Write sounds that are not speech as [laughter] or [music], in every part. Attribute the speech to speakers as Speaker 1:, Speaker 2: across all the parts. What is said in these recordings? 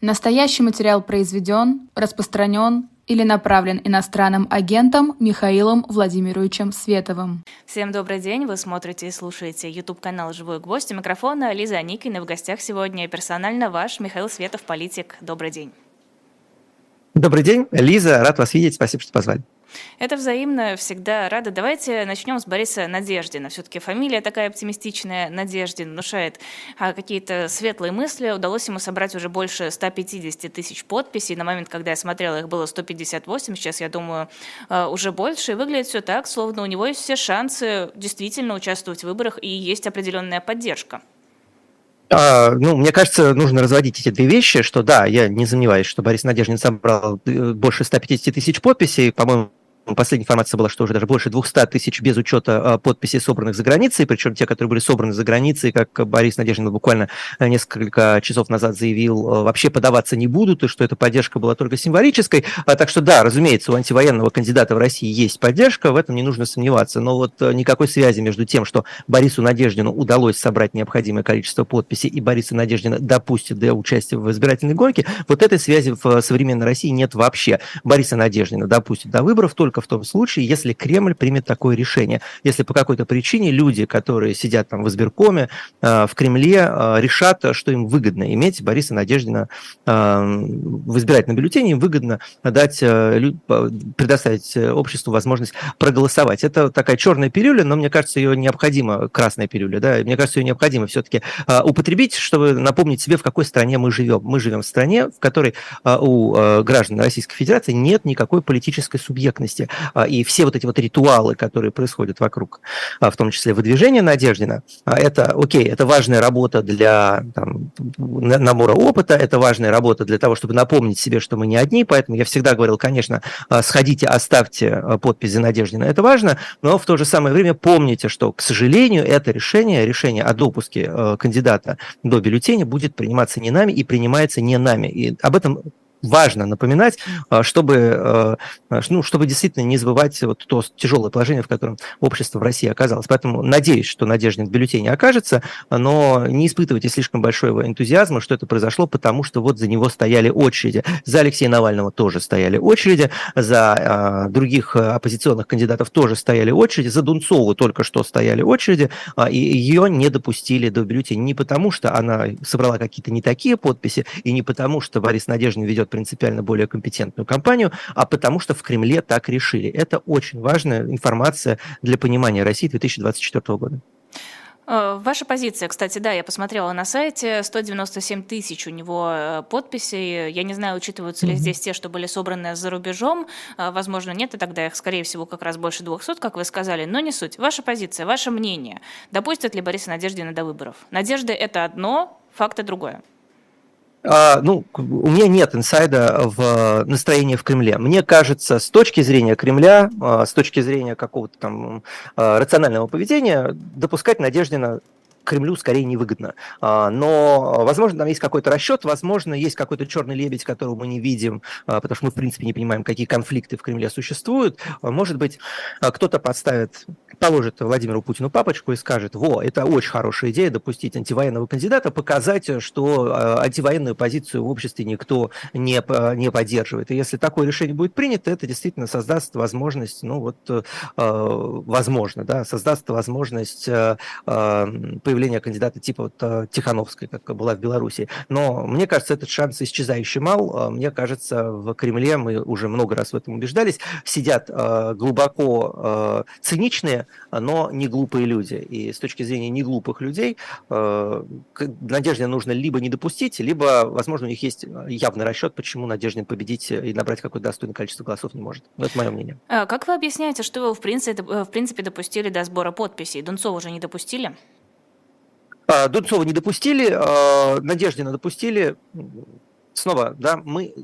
Speaker 1: Настоящий материал произведен, распространен или направлен иностранным агентом Михаилом Владимировичем Световым.
Speaker 2: Всем добрый день, вы смотрите и слушаете YouTube-канал «Живой гвоздь». У микрофона Лиза Аникина. В гостях сегодня персонально ваш Михаил Светов, политик. Добрый день.
Speaker 3: Добрый день, Лиза, рад вас видеть, спасибо, что позвали.
Speaker 2: Это взаимно, всегда рада. Давайте начнем с Бориса Надеждина. Все-таки фамилия такая оптимистичная, Надеждин, внушает а, какие-то светлые мысли. Удалось ему собрать уже больше 150 тысяч подписей. На момент, когда я смотрела, их было 158. Сейчас, я думаю, а, уже больше. И выглядит все так, словно у него есть все шансы действительно участвовать в выборах и есть определенная поддержка.
Speaker 3: А, ну, мне кажется, нужно разводить эти две вещи, что да, я не сомневаюсь, что Борис Надеждин собрал э, больше 150 тысяч подписей, по-моему, Последняя информация была, что уже даже больше 200 тысяч без учета а, подписей, собранных за границей, причем те, которые были собраны за границей, как Борис Надеждин буквально э, несколько часов назад заявил, э, вообще подаваться не будут, и что эта поддержка была только символической. А, так что да, разумеется, у антивоенного кандидата в России есть поддержка, в этом не нужно сомневаться. Но вот э, никакой связи между тем, что Борису Надеждину удалось собрать необходимое количество подписей, и Борису Надеждина допустит для участия в избирательной гонке, вот этой связи в современной России нет вообще. Бориса Надеждина допустит до выборов только только в том случае, если Кремль примет такое решение. Если по какой-то причине люди, которые сидят там в избиркоме, э, в Кремле, э, решат, что им выгодно иметь Бориса Надеждина э, в избирательном бюллетене, им выгодно дать, предоставить обществу возможность проголосовать. Это такая черная пилюля, но мне кажется, ее необходимо, красная пилюля, да, мне кажется, ее необходимо все-таки употребить, чтобы напомнить себе, в какой стране мы живем. Мы живем в стране, в которой у граждан Российской Федерации нет никакой политической субъектности. А, и все вот эти вот ритуалы, которые происходят вокруг, а, в том числе выдвижения Надеждина, а, это, окей, это важная работа для там, набора опыта, это важная работа для того, чтобы напомнить себе, что мы не одни, поэтому я всегда говорил, конечно, сходите, оставьте подпись за Надеждина, это важно, но в то же самое время помните, что, к сожалению, это решение, решение о допуске кандидата до бюллетеня будет приниматься не нами и принимается не нами. И об этом важно напоминать, а, чтобы, а, а, ну, чтобы действительно не забывать вот то тяжелое положение, в котором общество в России оказалось. Поэтому надеюсь, что Надеждин в бюллетене окажется, но не испытывайте слишком большого энтузиазма, что это произошло, потому что вот за него стояли очереди. За Алексея Навального тоже стояли очереди, за других оппозиционных кандидатов тоже стояли очереди, за Дунцову только что стояли очереди, и ее не допустили до бюллетеня не потому, что она собрала какие-то не такие подписи, и не потому, что Борис Надеждин ведет принципиально более компетентную компанию, а потому что в Кремле так решили. Это очень важная информация для понимания России 2024 года.
Speaker 2: Э, ваша позиция, кстати, да, я посмотрела на сайте, 197 тысяч у него э, подписей. Я не знаю, учитываются ли mm-hmm. здесь те, что были собраны за рубежом. Э, возможно, нет, и тогда их, скорее всего, как раз больше 200, как вы сказали. Но не суть. Ваша позиция, ваше мнение. Допустят ли Бориса Надеждина до выборов? Надежда – это одно, факты – другое.
Speaker 3: А, ну, у меня нет инсайда в настроении в Кремле. Мне кажется, с точки зрения Кремля, а, с точки зрения какого-то там а, рационального поведения, допускать Надеждина Кремлю скорее невыгодно. Но, возможно, там есть какой-то расчет, возможно, есть какой-то черный лебедь, которого мы не видим, потому что мы, в принципе, не понимаем, какие конфликты в Кремле существуют. Может быть, кто-то подставит положит Владимиру Путину папочку и скажет, во, это очень хорошая идея допустить антивоенного кандидата, показать, что э, антивоенную позицию в обществе никто не, не поддерживает. И если такое решение будет принято, это действительно создаст возможность, ну вот, э, возможно, да, создаст возможность э, появления кандидата типа вот Тихановской, как была в Беларуси. Но мне кажется, этот шанс исчезающий мал. Мне кажется, в Кремле, мы уже много раз в этом убеждались, сидят глубоко циничные, но не глупые люди. И с точки зрения неглупых людей э, Надеждина нужно либо не допустить, либо, возможно, у них есть явный расчет, почему Надеждин победить и набрать какое-то достойное количество голосов не может. Это мое мнение.
Speaker 2: А как вы объясняете, что его в принципе, в принципе допустили до сбора подписей? Дунцова уже не допустили?
Speaker 3: А, Дунцова не допустили, а, Надеждина допустили снова, да, мы,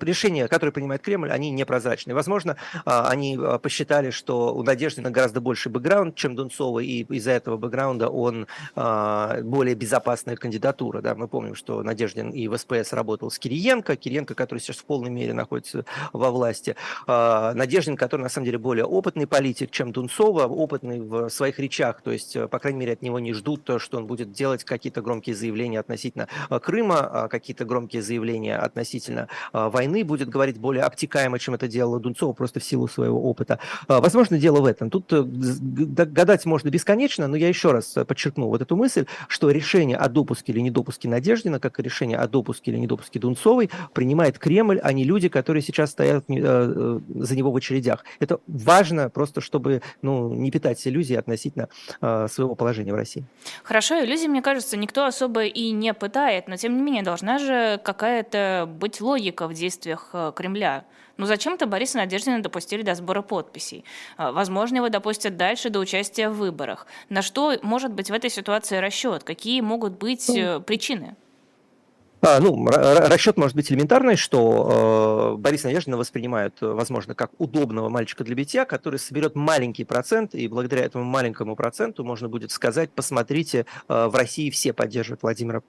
Speaker 3: решения, которые принимает Кремль, они непрозрачные. Возможно, а, они а, посчитали, что у Надежды на гораздо больше бэкграунд, чем Дунцова, и из-за этого бэкграунда он а, более безопасная кандидатура. Да. Мы помним, что Надеждин и в СПС работал с Кириенко, Кириенко, который сейчас в полной мере находится во власти. Надеждин, который на самом деле более опытный политик, чем Дунцова, опытный в своих речах, то есть, по крайней мере, от него не ждут, что он будет делать какие-то громкие заявления относительно Крыма, какие-то громкие заявления заявления относительно войны, будет говорить более обтекаемо, чем это делала Дунцова, просто в силу своего опыта. Возможно, дело в этом. Тут гадать можно бесконечно, но я еще раз подчеркну вот эту мысль, что решение о допуске или недопуске Надеждина, как и решение о допуске или недопуске Дунцовой, принимает Кремль, а не люди, которые сейчас стоят за него в очередях. Это важно просто, чтобы ну, не питать иллюзии относительно своего положения в России.
Speaker 2: Хорошо, иллюзий, мне кажется, никто особо и не пытает, но тем не менее должна же какая-то быть логика в действиях э, Кремля. Ну зачем-то Бориса Надеждина допустили до сбора подписей. Э, возможно, его допустят дальше до участия в выборах. На что может быть в этой ситуации расчет? Какие могут быть ну, э, причины?
Speaker 3: А, ну, расчет может быть элементарный, что э, Борис Надеждина воспринимают, возможно, как удобного мальчика для битья, который соберет маленький процент, и благодаря этому маленькому проценту можно будет сказать, посмотрите, э, в России все поддерживают Владимира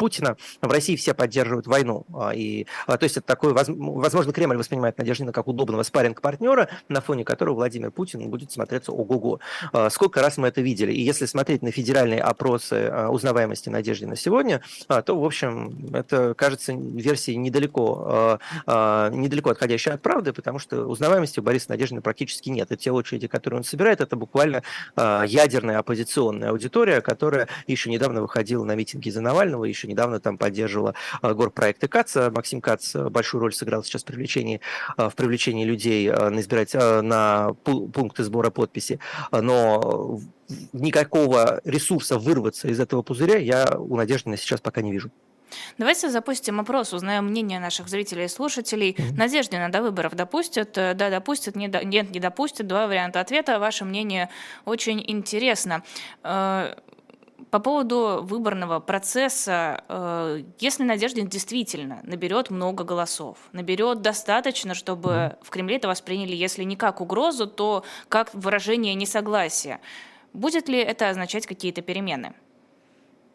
Speaker 3: Путина. В России все поддерживают войну. А, и, а, то есть это такой, возможно, Кремль воспринимает Надеждина как удобного спарринг-партнера, на фоне которого Владимир Путин будет смотреться ого-го. А, сколько раз мы это видели. И если смотреть на федеральные опросы узнаваемости Надеждина сегодня, то, в общем, это, кажется, версии недалеко, недалеко отходящей от правды, потому что узнаваемости у Бориса Надеждина практически нет. И те очереди, которые он собирает, это буквально ядерная оппозиционная аудитория, которая еще недавно выходила на митинги за Навального, еще недавно там поддерживала а, горпроекты КАЦ. Максим Кац большую роль сыграл сейчас в привлечении, а, в привлечении людей на, избирать, на пункты сбора подписи. Но никакого ресурса вырваться из этого пузыря я у Надежды сейчас пока не вижу.
Speaker 2: Давайте запустим опрос, узнаем мнение наших зрителей и слушателей. Mm-hmm. Надеждина до выборов допустят? Да, допустят, не до... нет, не допустят. Два варианта ответа. Ваше мнение очень интересно. По поводу выборного процесса, э, если Надеждин действительно наберет много голосов, наберет достаточно, чтобы в Кремле это восприняли, если не как угрозу, то как выражение несогласия, будет ли это означать какие-то перемены?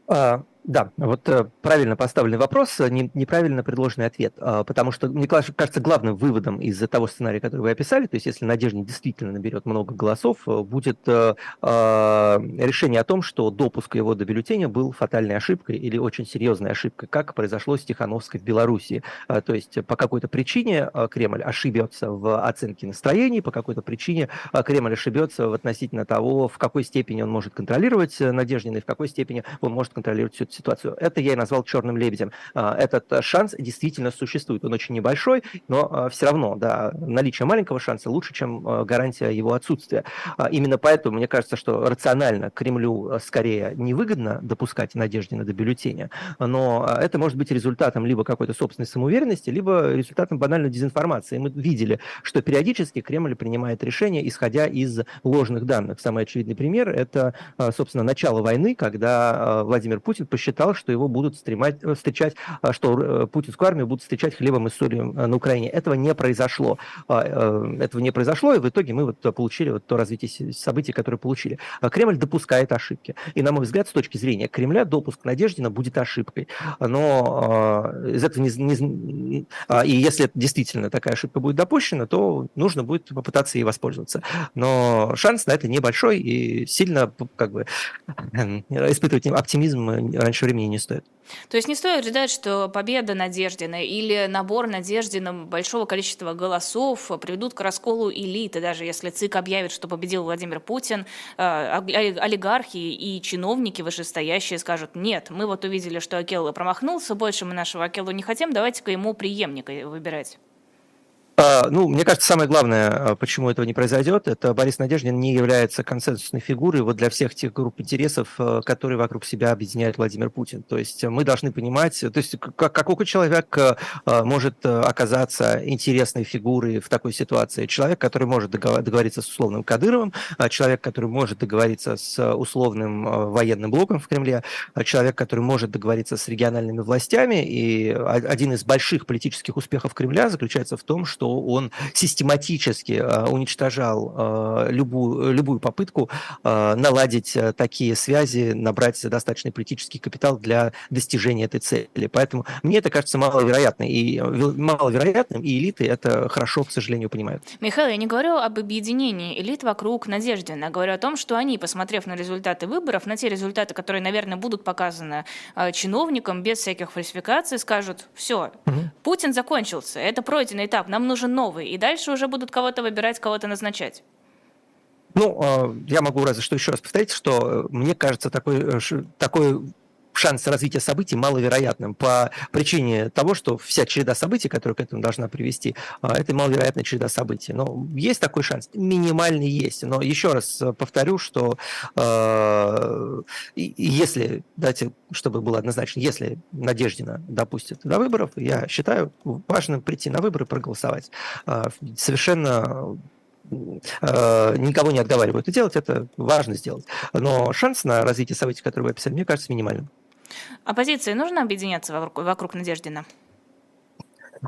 Speaker 3: А, да, вот э, правильно поставленный вопрос, э, не, неправильно предложенный ответ, э, потому что, мне кажется, главным выводом из того сценария, который вы описали, то есть если Надежда действительно наберет много голосов, э, будет э, решение о том, что допуск его до бюллетеня был фатальной ошибкой или очень серьезной ошибкой, как произошло с Тихановской в Беларуси. То есть по какой-то причине Кремль ошибется в оценке настроений, по какой-то причине Кремль ошибется в относительно того, в какой степени он может контролировать Надеждина и в какой степени он может контролировать всю ситуацию. Это я и назвал черным лебедем. А, этот э, шанс действительно существует. Он очень небольшой, но э, все равно да, наличие маленького шанса лучше, чем э, гарантия его отсутствия. А, именно поэтому мне кажется, что рационально Кремлю скорее невыгодно допускать Надеждина до бюллетеня, но это может быть результатом либо какой-то собственной самоуверенности, либо результатом банальной дезинформации. Мы видели, что периодически Кремль принимает решения, исходя из ложных данных. Самый очевидный пример – это, собственно, начало войны, когда Владимир Путин посчитал, считал, что его будут стремать, э, встречать, а, что э, путинскую армию будут встречать хлебом и солью э, на Украине. Этого не произошло. А, этого не произошло, и в итоге мы вот получили вот то развитие событий, которое получили. А Кремль допускает ошибки. И, на мой взгляд, с точки зрения Кремля, допуск Надеждина будет ошибкой. Но из этого не, не, и если действительно такая ошибка будет допущена, то нужно будет попытаться ей воспользоваться. Но шанс на это небольшой, и сильно как бы испытывать оптимизм раньше раньше времени не стоит.
Speaker 2: То есть не стоит ждать, что победа Надеждина или набор Надеждина большого количества голосов приведут к расколу элиты, даже если ЦИК объявит, что победил Владимир Путин, э, олигархи и чиновники вышестоящие скажут, нет, мы вот увидели, что Акелло промахнулся, больше мы нашего Акелло не хотим, давайте-ка ему преемника выбирать.
Speaker 3: А, ну, мне кажется, самое главное, а, почему этого не произойдет, это Борис Надеждин не является консенсусной фигурой вот для всех тех групп интересов, а, которые вокруг себя объединяет Владимир Путин. То есть мы должны понимать, то есть как, какой человек может оказаться интересной фигурой в такой ситуации. Человек, который может договориться с условным Кадыровым, человек, который может договориться с условным военным блоком в Кремле, человек, который может договориться с региональными властями. И один из больших политических успехов Кремля заключается в том, что что он систематически уничтожал любую, любую попытку наладить такие связи, набрать достаточный политический капитал для достижения этой цели. Поэтому мне это кажется маловероятным, и, маловероятным, и элиты это хорошо, к сожалению, понимают.
Speaker 2: Михаил, я не говорю об объединении элит вокруг Надеждина, говорю о том, что они, посмотрев на результаты выборов, на те результаты, которые, наверное, будут показаны э, чиновникам без всяких фальсификаций, скажут, все, угу. Путин закончился, это пройденный этап, нам нужен новый, и дальше уже будут кого-то выбирать, кого-то назначать.
Speaker 3: Ну, э, я могу разве что еще раз повторить, что э, мне кажется такой, э, такой шанс развития событий маловероятным по причине того, что вся череда событий, которая к этому должна привести, а, это маловероятная череда событий. Но есть такой шанс, минимальный есть. Но еще раз повторю, что э, если, дайте, чтобы было однозначно, если Надеждина допустит до выборов, я считаю важным прийти на выборы и проголосовать. Э, совершенно никого не отговаривают и делать, это важно сделать. Но шанс на развитие событий, которые вы описали, мне кажется, минимальным.
Speaker 2: Оппозиции нужно объединяться вокруг, вокруг Надеждина?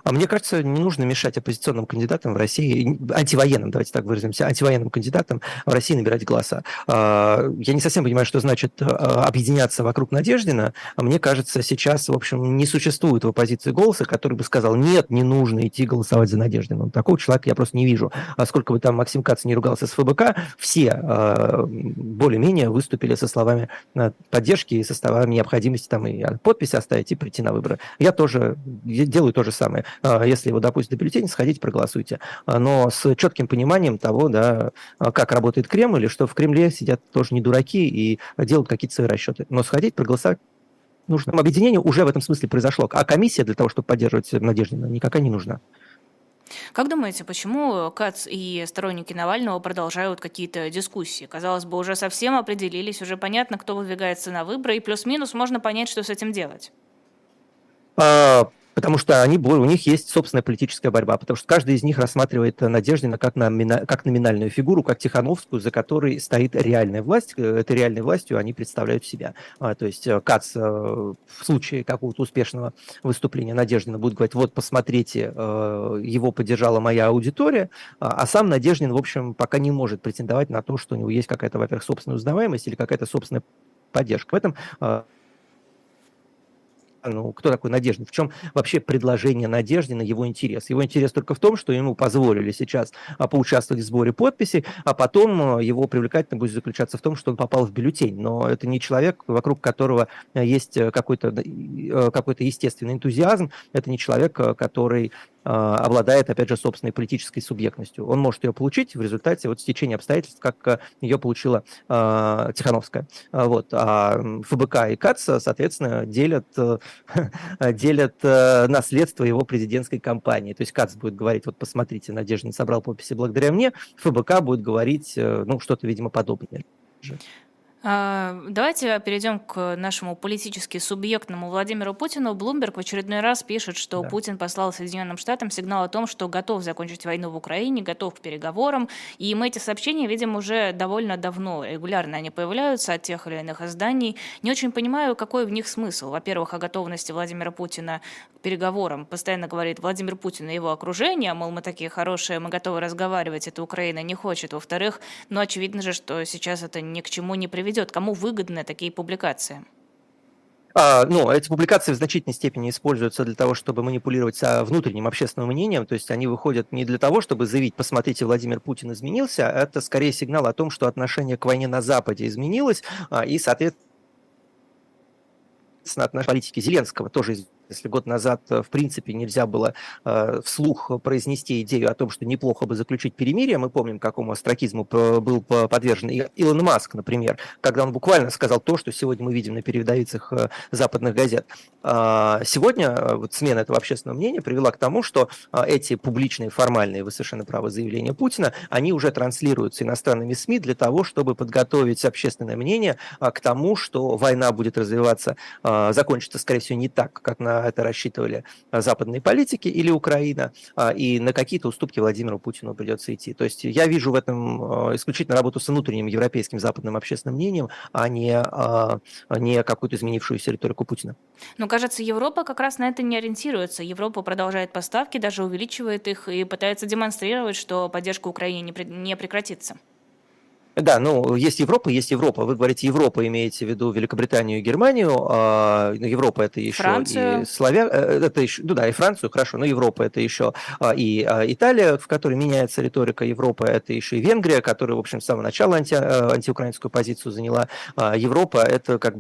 Speaker 3: А мне кажется, не нужно мешать оппозиционным кандидатам в России, антивоенным, давайте так выразимся, антивоенным кандидатам в России набирать голоса. А, я не совсем понимаю, что значит а, объединяться вокруг Надеждина. Мне кажется, сейчас, в общем, не существует в оппозиции голоса, который бы сказал, нет, не нужно идти голосовать за Надеждина. Такого человека я просто не вижу. А сколько бы там Максим Кац не ругался с ФБК, все а, более-менее выступили со словами поддержки и со словами необходимости там и подпись оставить и прийти на выборы. Я тоже делаю то же самое. А, если его допустят до бюллетеня, сходите, проголосуйте. А, но с четким пониманием того, да, а, как работает Кремль, и что в Кремле сидят тоже не дураки и делают какие-то свои расчеты. Но сходить, проголосовать нужно. Объединение уже в этом смысле произошло. А комиссия для того, чтобы поддерживать Надеждина, никакая не нужна.
Speaker 2: Как думаете, почему Кац и сторонники Навального продолжают какие-то дискуссии? Казалось бы, уже совсем определились, уже понятно, кто выдвигается на выборы, и плюс-минус можно понять, что с этим делать
Speaker 3: потому что они, у них есть собственная политическая борьба, потому что каждый из них рассматривает Надеждина как, на, как номинальную фигуру, как Тихановскую, за которой стоит реальная власть. Э, этой реальной властью они представляют себя. А, то есть э, Кац э, в случае какого-то успешного выступления Надеждина будет говорить, вот посмотрите, его поддержала моя аудитория, а, а сам Надеждин, в общем, пока не может претендовать на то, что у него есть какая-то, во-первых, собственная узнаваемость или какая-то собственная поддержка. В этом ну, кто такой Надеждин, в чем вообще предложение Надеждина, его интерес. Его интерес только в том, что ему позволили сейчас а, поучаствовать в сборе подписей, а потом а, его привлекательно будет заключаться в том, что он попал в бюллетень. Но это не человек, вокруг которого а, есть какой-то какой естественный энтузиазм, это не человек, который обладает, опять же, собственной политической субъектностью. Он может ее получить в результате вот стечения обстоятельств, как э, ее получила э, Тихановская. Вот. А ФБК и КАЦ, соответственно, делят, э, [laughs] делят наследство его президентской кампании. То есть КАЦ будет говорить, вот посмотрите, Надежда не собрал подписи благодаря мне, ФБК будет говорить, ну, что-то, видимо, подобное.
Speaker 2: А, давайте перейдем к нашему политически субъектному Владимиру Путину. Блумберг в очередной раз пишет, что да. Путин послал Соединенным Штатам сигнал о том, что готов закончить войну в Украине, готов к переговорам. И мы эти сообщения видим уже довольно давно. Регулярно они появляются от тех или иных изданий. Не очень понимаю, какой в них смысл. Во-первых, о готовности Владимира Путина к переговорам. Постоянно говорит Владимир Путин и его окружение, мол, мы такие хорошие, мы готовы разговаривать, это Украина не хочет. Во-вторых, ну, очевидно же, что сейчас это ни к чему не приведет ведет? Кому выгодны такие публикации?
Speaker 3: А, ну, эти публикации в значительной степени используются для того, чтобы манипулировать внутренним общественным мнением, то есть они выходят не для того, чтобы заявить, посмотрите, Владимир Путин изменился, а это скорее сигнал о том, что отношение к войне на Западе изменилось, а, и, соответственно, отношение политики Зеленского тоже изменилось если год назад, э, в принципе, нельзя было э, вслух произнести идею о том, что неплохо бы заключить перемирие, мы помним, какому астракизму был подвержен Илон Маск, например, когда он буквально сказал то, что сегодня мы видим на передовицах э, западных газет. Э, сегодня э, вот смена этого общественного мнения привела к тому, что эти публичные, формальные, вы совершенно правы, заявления Путина, они уже транслируются иностранными СМИ для того, чтобы подготовить общественное мнение к тому, что война будет развиваться, закончится, скорее всего, не так, как на это рассчитывали западные политики или Украина, и на какие-то уступки Владимиру Путину придется идти. То есть я вижу в этом исключительно работу с внутренним европейским западным общественным мнением, а не, не какую-то изменившуюся риторику Путина.
Speaker 2: Но, кажется, Европа как раз на это не ориентируется. Европа продолжает поставки, даже увеличивает их и пытается демонстрировать, что поддержка Украине не прекратится.
Speaker 3: Да, ну, есть Европа, есть Европа. Вы говорите Европа, имеете в виду Великобританию и Германию. А, ну, Европа это еще Францию. и Славя... Э, это еще, ну да, и Францию, хорошо, но Европа это еще а, и а, Италия, в которой меняется риторика Европы, это еще и Венгрия, которая, в общем, с самого начала анти... Э, антиукраинскую позицию заняла. А, Европа это как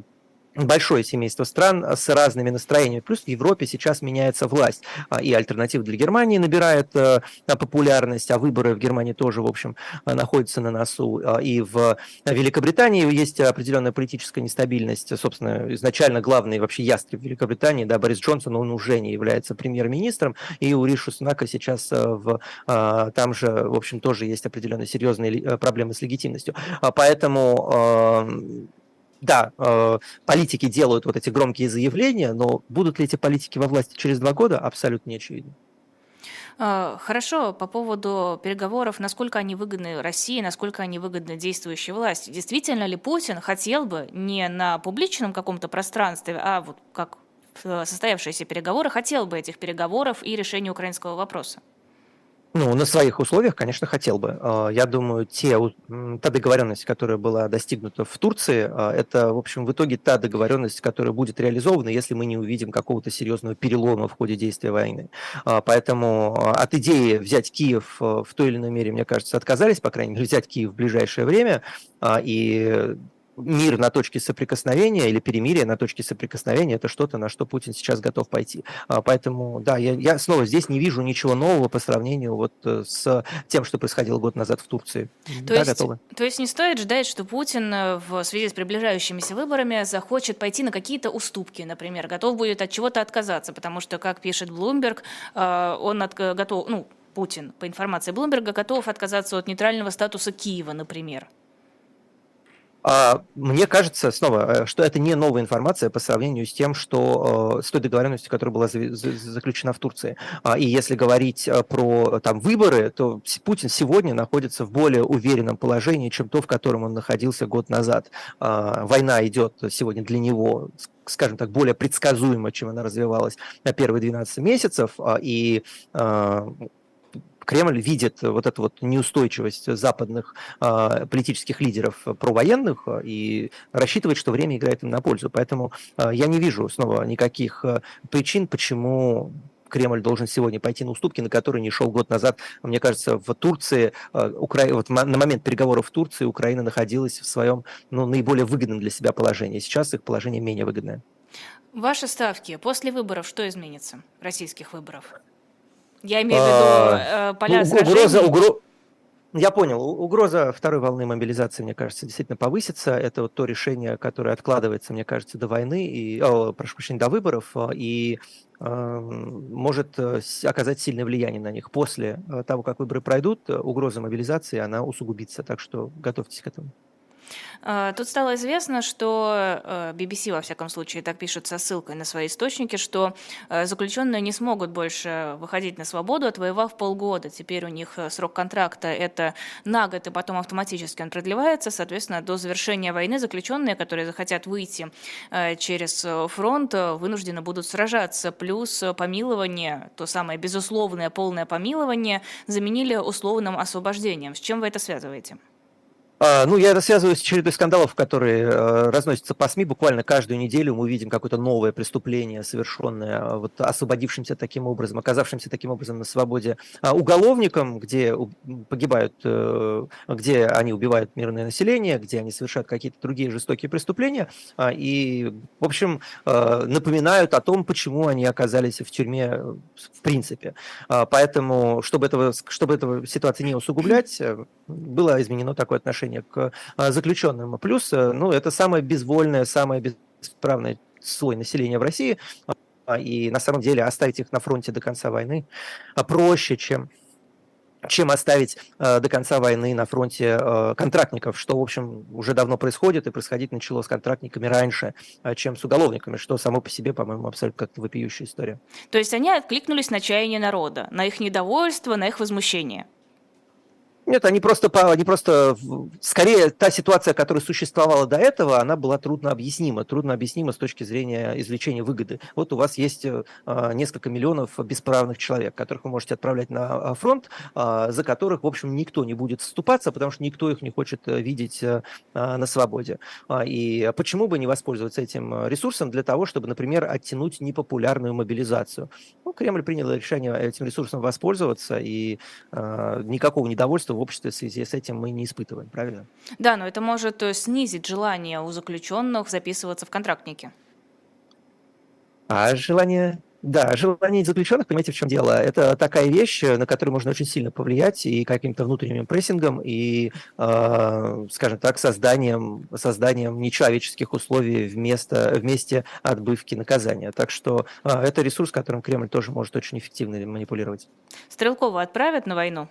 Speaker 3: большое семейство стран с разными настроениями. Плюс в Европе сейчас меняется власть, а, и альтернатива для Германии набирает э, популярность, а выборы в Германии тоже, в общем, э, находятся на носу. А, и в Великобритании есть определенная политическая нестабильность. Собственно, изначально главный вообще ястреб Великобритании, да, Борис Джонсон, он уже не является премьер-министром, и у Риши Сунака сейчас э, в, там же, в общем, тоже есть определенные серьезные проблемы с легитимностью. Поэтому да, э, политики делают вот эти громкие заявления, но будут ли эти политики во власти через два года, абсолютно не очевидно.
Speaker 2: А, хорошо, по поводу переговоров, насколько они выгодны России, насколько они выгодны действующей власти. Действительно ли Путин хотел бы не на публичном каком-то пространстве, а вот как состоявшиеся переговоры, хотел бы этих переговоров и решения украинского вопроса?
Speaker 3: Ну, на своих условиях, конечно, хотел бы. А, я думаю, те, та договоренность, которая была достигнута в Турции, а, это, в общем, в итоге та договоренность, которая будет реализована, если мы не увидим какого-то серьезного перелома в ходе действия войны. А, поэтому от идеи взять Киев в той или иной мере, мне кажется, отказались, по крайней мере, взять Киев в ближайшее время. И мир на точке соприкосновения или перемирие на точке соприкосновения – это что-то, на что Путин сейчас готов пойти. А, поэтому, да, я, я снова здесь не вижу ничего нового по сравнению вот э, с тем, что происходило год назад в Турции.
Speaker 2: То, да, есть, готовы. то есть не стоит ждать, что Путин э, в связи с приближающимися выборами захочет пойти на какие-то уступки, например, готов будет от чего-то отказаться, потому что, как пишет Блумберг, э, он от, готов, ну, Путин, по информации Блумберга, готов отказаться от нейтрального статуса Киева, например.
Speaker 3: А, мне кажется, снова, э, что это не новая информация по сравнению с тем, что э, с той договоренностью, которая была заключена в Турции. А, и если говорить э, про там, выборы, то Путин сегодня находится в более уверенном положении, чем то, в котором он находился год назад. А, война идет сегодня для него скажем так, более предсказуемо, чем она развивалась на первые 12 месяцев, и Кремль видит вот эту вот неустойчивость западных э, политических лидеров провоенных а, и рассчитывает, что время играет им на пользу. Поэтому э, я не вижу снова никаких причин, почему Кремль должен сегодня пойти на уступки, на которые не шел год назад. Мне кажется, в Турции, Укра... вот на момент переговоров в Турции Украина находилась в своем ну, наиболее выгодном для себя положении. Сейчас их положение менее выгодное.
Speaker 2: Ваши ставки после выборов что изменится, российских выборов? Я имею в виду а, э, поля ну, угроза, угро...
Speaker 3: Я понял. Угроза второй волны мобилизации, мне кажется, действительно повысится. Это вот то решение, которое откладывается, мне кажется, до войны, и, о, прошу прощения, до выборов, а, и э, может э, оказать сильное влияние на них. После э, того, как выборы пройдут, угроза мобилизации, она усугубится. Так что готовьтесь к этому.
Speaker 2: А, тут стало известно, что BBC, э, во всяком случае, так пишет со ссылкой на свои источники, что э, заключенные не смогут больше выходить на свободу, отвоевав полгода. Теперь у них э, срок контракта это на год, и потом автоматически он продлевается. Соответственно, до завершения войны заключенные, которые захотят выйти через фронт, вынуждены будут сражаться. Плюс помилование, то самое безусловное полное помилование, заменили условным освобождением. С чем вы это связываете?
Speaker 3: А, ну, я это связываю с чередой скандалов, которые э, разносятся по СМИ. Буквально каждую неделю мы видим какое-то новое преступление, совершенное э, вот, освободившимся таким образом, оказавшимся таким образом на свободе а, уголовникам, где погибают, э, где они убивают мирное население, где они совершают какие-то другие жестокие преступления. А, и, в общем, напоминают о том, почему они оказались в тюрьме в принципе. Поэтому, чтобы, этого, чтобы этого ситуации не усугублять, было изменено такое отношение отношение к а, заключенным. Плюс, э, ну, это самое безвольное, самое бесправное слой населения в России, а, и на самом деле оставить их на фронте до конца войны а, проще, чем чем оставить э, до конца войны на фронте э, контрактников, что, в общем, уже давно происходит и происходить начало с контрактниками раньше, э, чем с уголовниками, что само по себе, по-моему, абсолютно как-то вопиющая история.
Speaker 2: То есть они откликнулись на чаяние народа, на их недовольство, на их возмущение?
Speaker 3: Нет, они просто, они просто, скорее, та ситуация, которая существовала до этого, она была трудно объяснима, трудно объяснима с точки зрения извлечения выгоды. Вот у вас есть э, несколько миллионов бесправных человек, которых вы можете отправлять на а, фронт, а, за которых, в общем, никто не будет вступаться, потому что никто их не хочет э, видеть э, на свободе. А, и почему бы не воспользоваться этим ресурсом для того, чтобы, например, оттянуть непопулярную мобилизацию? Ну, Кремль принял решение этим ресурсом воспользоваться, и никакого недовольства в обществе в связи с этим мы не испытываем, правильно?
Speaker 2: Да, но это может э, снизить желание у заключенных записываться в контрактники.
Speaker 3: А желание да, желание заключенных, понимаете, в чем дело? Это такая вещь, на которую можно очень сильно повлиять и каким-то внутренним прессингом, и, э, скажем так, созданием, созданием нечеловеческих условий вместо, вместе отбывки наказания. Так что э, это ресурс, которым Кремль тоже может очень эффективно манипулировать.
Speaker 2: Стрелкова отправят на войну?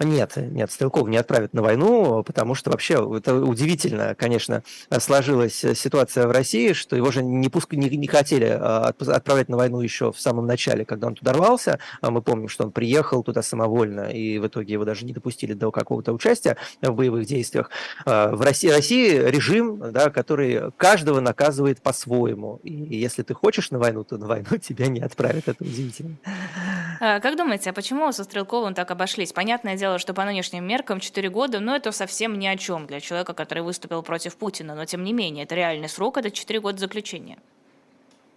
Speaker 3: Нет, нет, Стрелков не отправят на войну, потому что вообще это удивительно, конечно, сложилась ситуация в России, что его же не, пуск... не, не хотели а, отправлять на войну еще в самом начале, когда он туда рвался. А мы помним, что он приехал туда самовольно, и в итоге его даже не допустили до какого-то участия в боевых действиях. А, в России, России режим, да, который каждого наказывает по-своему. И если ты хочешь на войну, то на войну [laughs] тебя не отправят. Это удивительно.
Speaker 2: Как думаете, а почему со Стрелковым так обошлись? Понятное дело, дело, что по нынешним меркам 4 года, ну, это совсем ни о чем для человека, который выступил против Путина, но тем не менее, это реальный срок, это 4 года заключения.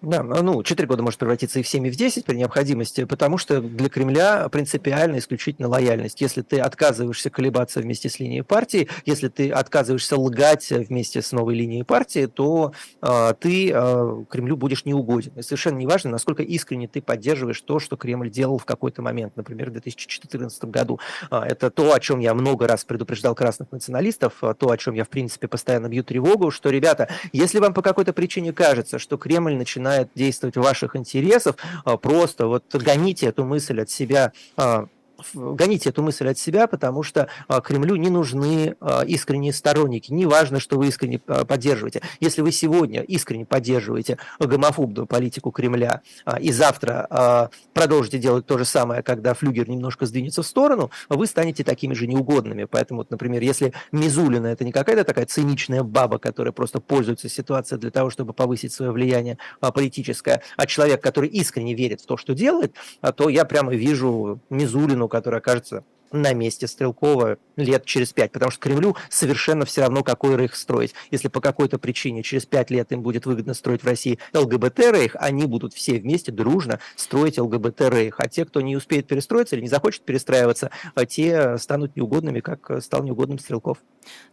Speaker 3: Да, ну, 4 года может превратиться и в 7, и в 10 при необходимости, потому что для Кремля принципиально исключительно лояльность. Если ты отказываешься колебаться вместе с линией партии, если ты отказываешься лгать вместе с новой линией партии, то э, ты э, Кремлю будешь неугоден. И совершенно неважно, насколько искренне ты поддерживаешь то, что Кремль делал в какой-то момент, например, в 2014 году. Э, это то, о чем я много раз предупреждал красных националистов, то, о чем я, в принципе, постоянно бью тревогу, что, ребята, если вам по какой-то причине кажется, что Кремль начинает начинает действовать в ваших интересах, а, просто вот гоните эту мысль от себя а, гоните эту мысль от себя, потому что а, Кремлю не нужны а, искренние сторонники. Неважно, что вы искренне а, поддерживаете. Если вы сегодня искренне поддерживаете гомофобную политику Кремля и завтра продолжите делать то же самое, когда флюгер немножко сдвинется в сторону, вы станете такими же неугодными. Поэтому, вот, например, если Мизулина это не какая-то такая циничная баба, которая просто пользуется ситуацией для того, чтобы повысить свое влияние политическое, а человек, который искренне верит в то, что делает, то я прямо вижу Мизулину, которая окажется на месте Стрелкова лет через пять, потому что Кремлю совершенно все равно, какой рейх строить. Если по какой-то причине через пять лет им будет выгодно строить в России ЛГБТ-рейх, они будут все вместе дружно строить ЛГБТ-рейх. А те, кто не успеет перестроиться или не захочет перестраиваться, а те станут неугодными, как стал неугодным Стрелков.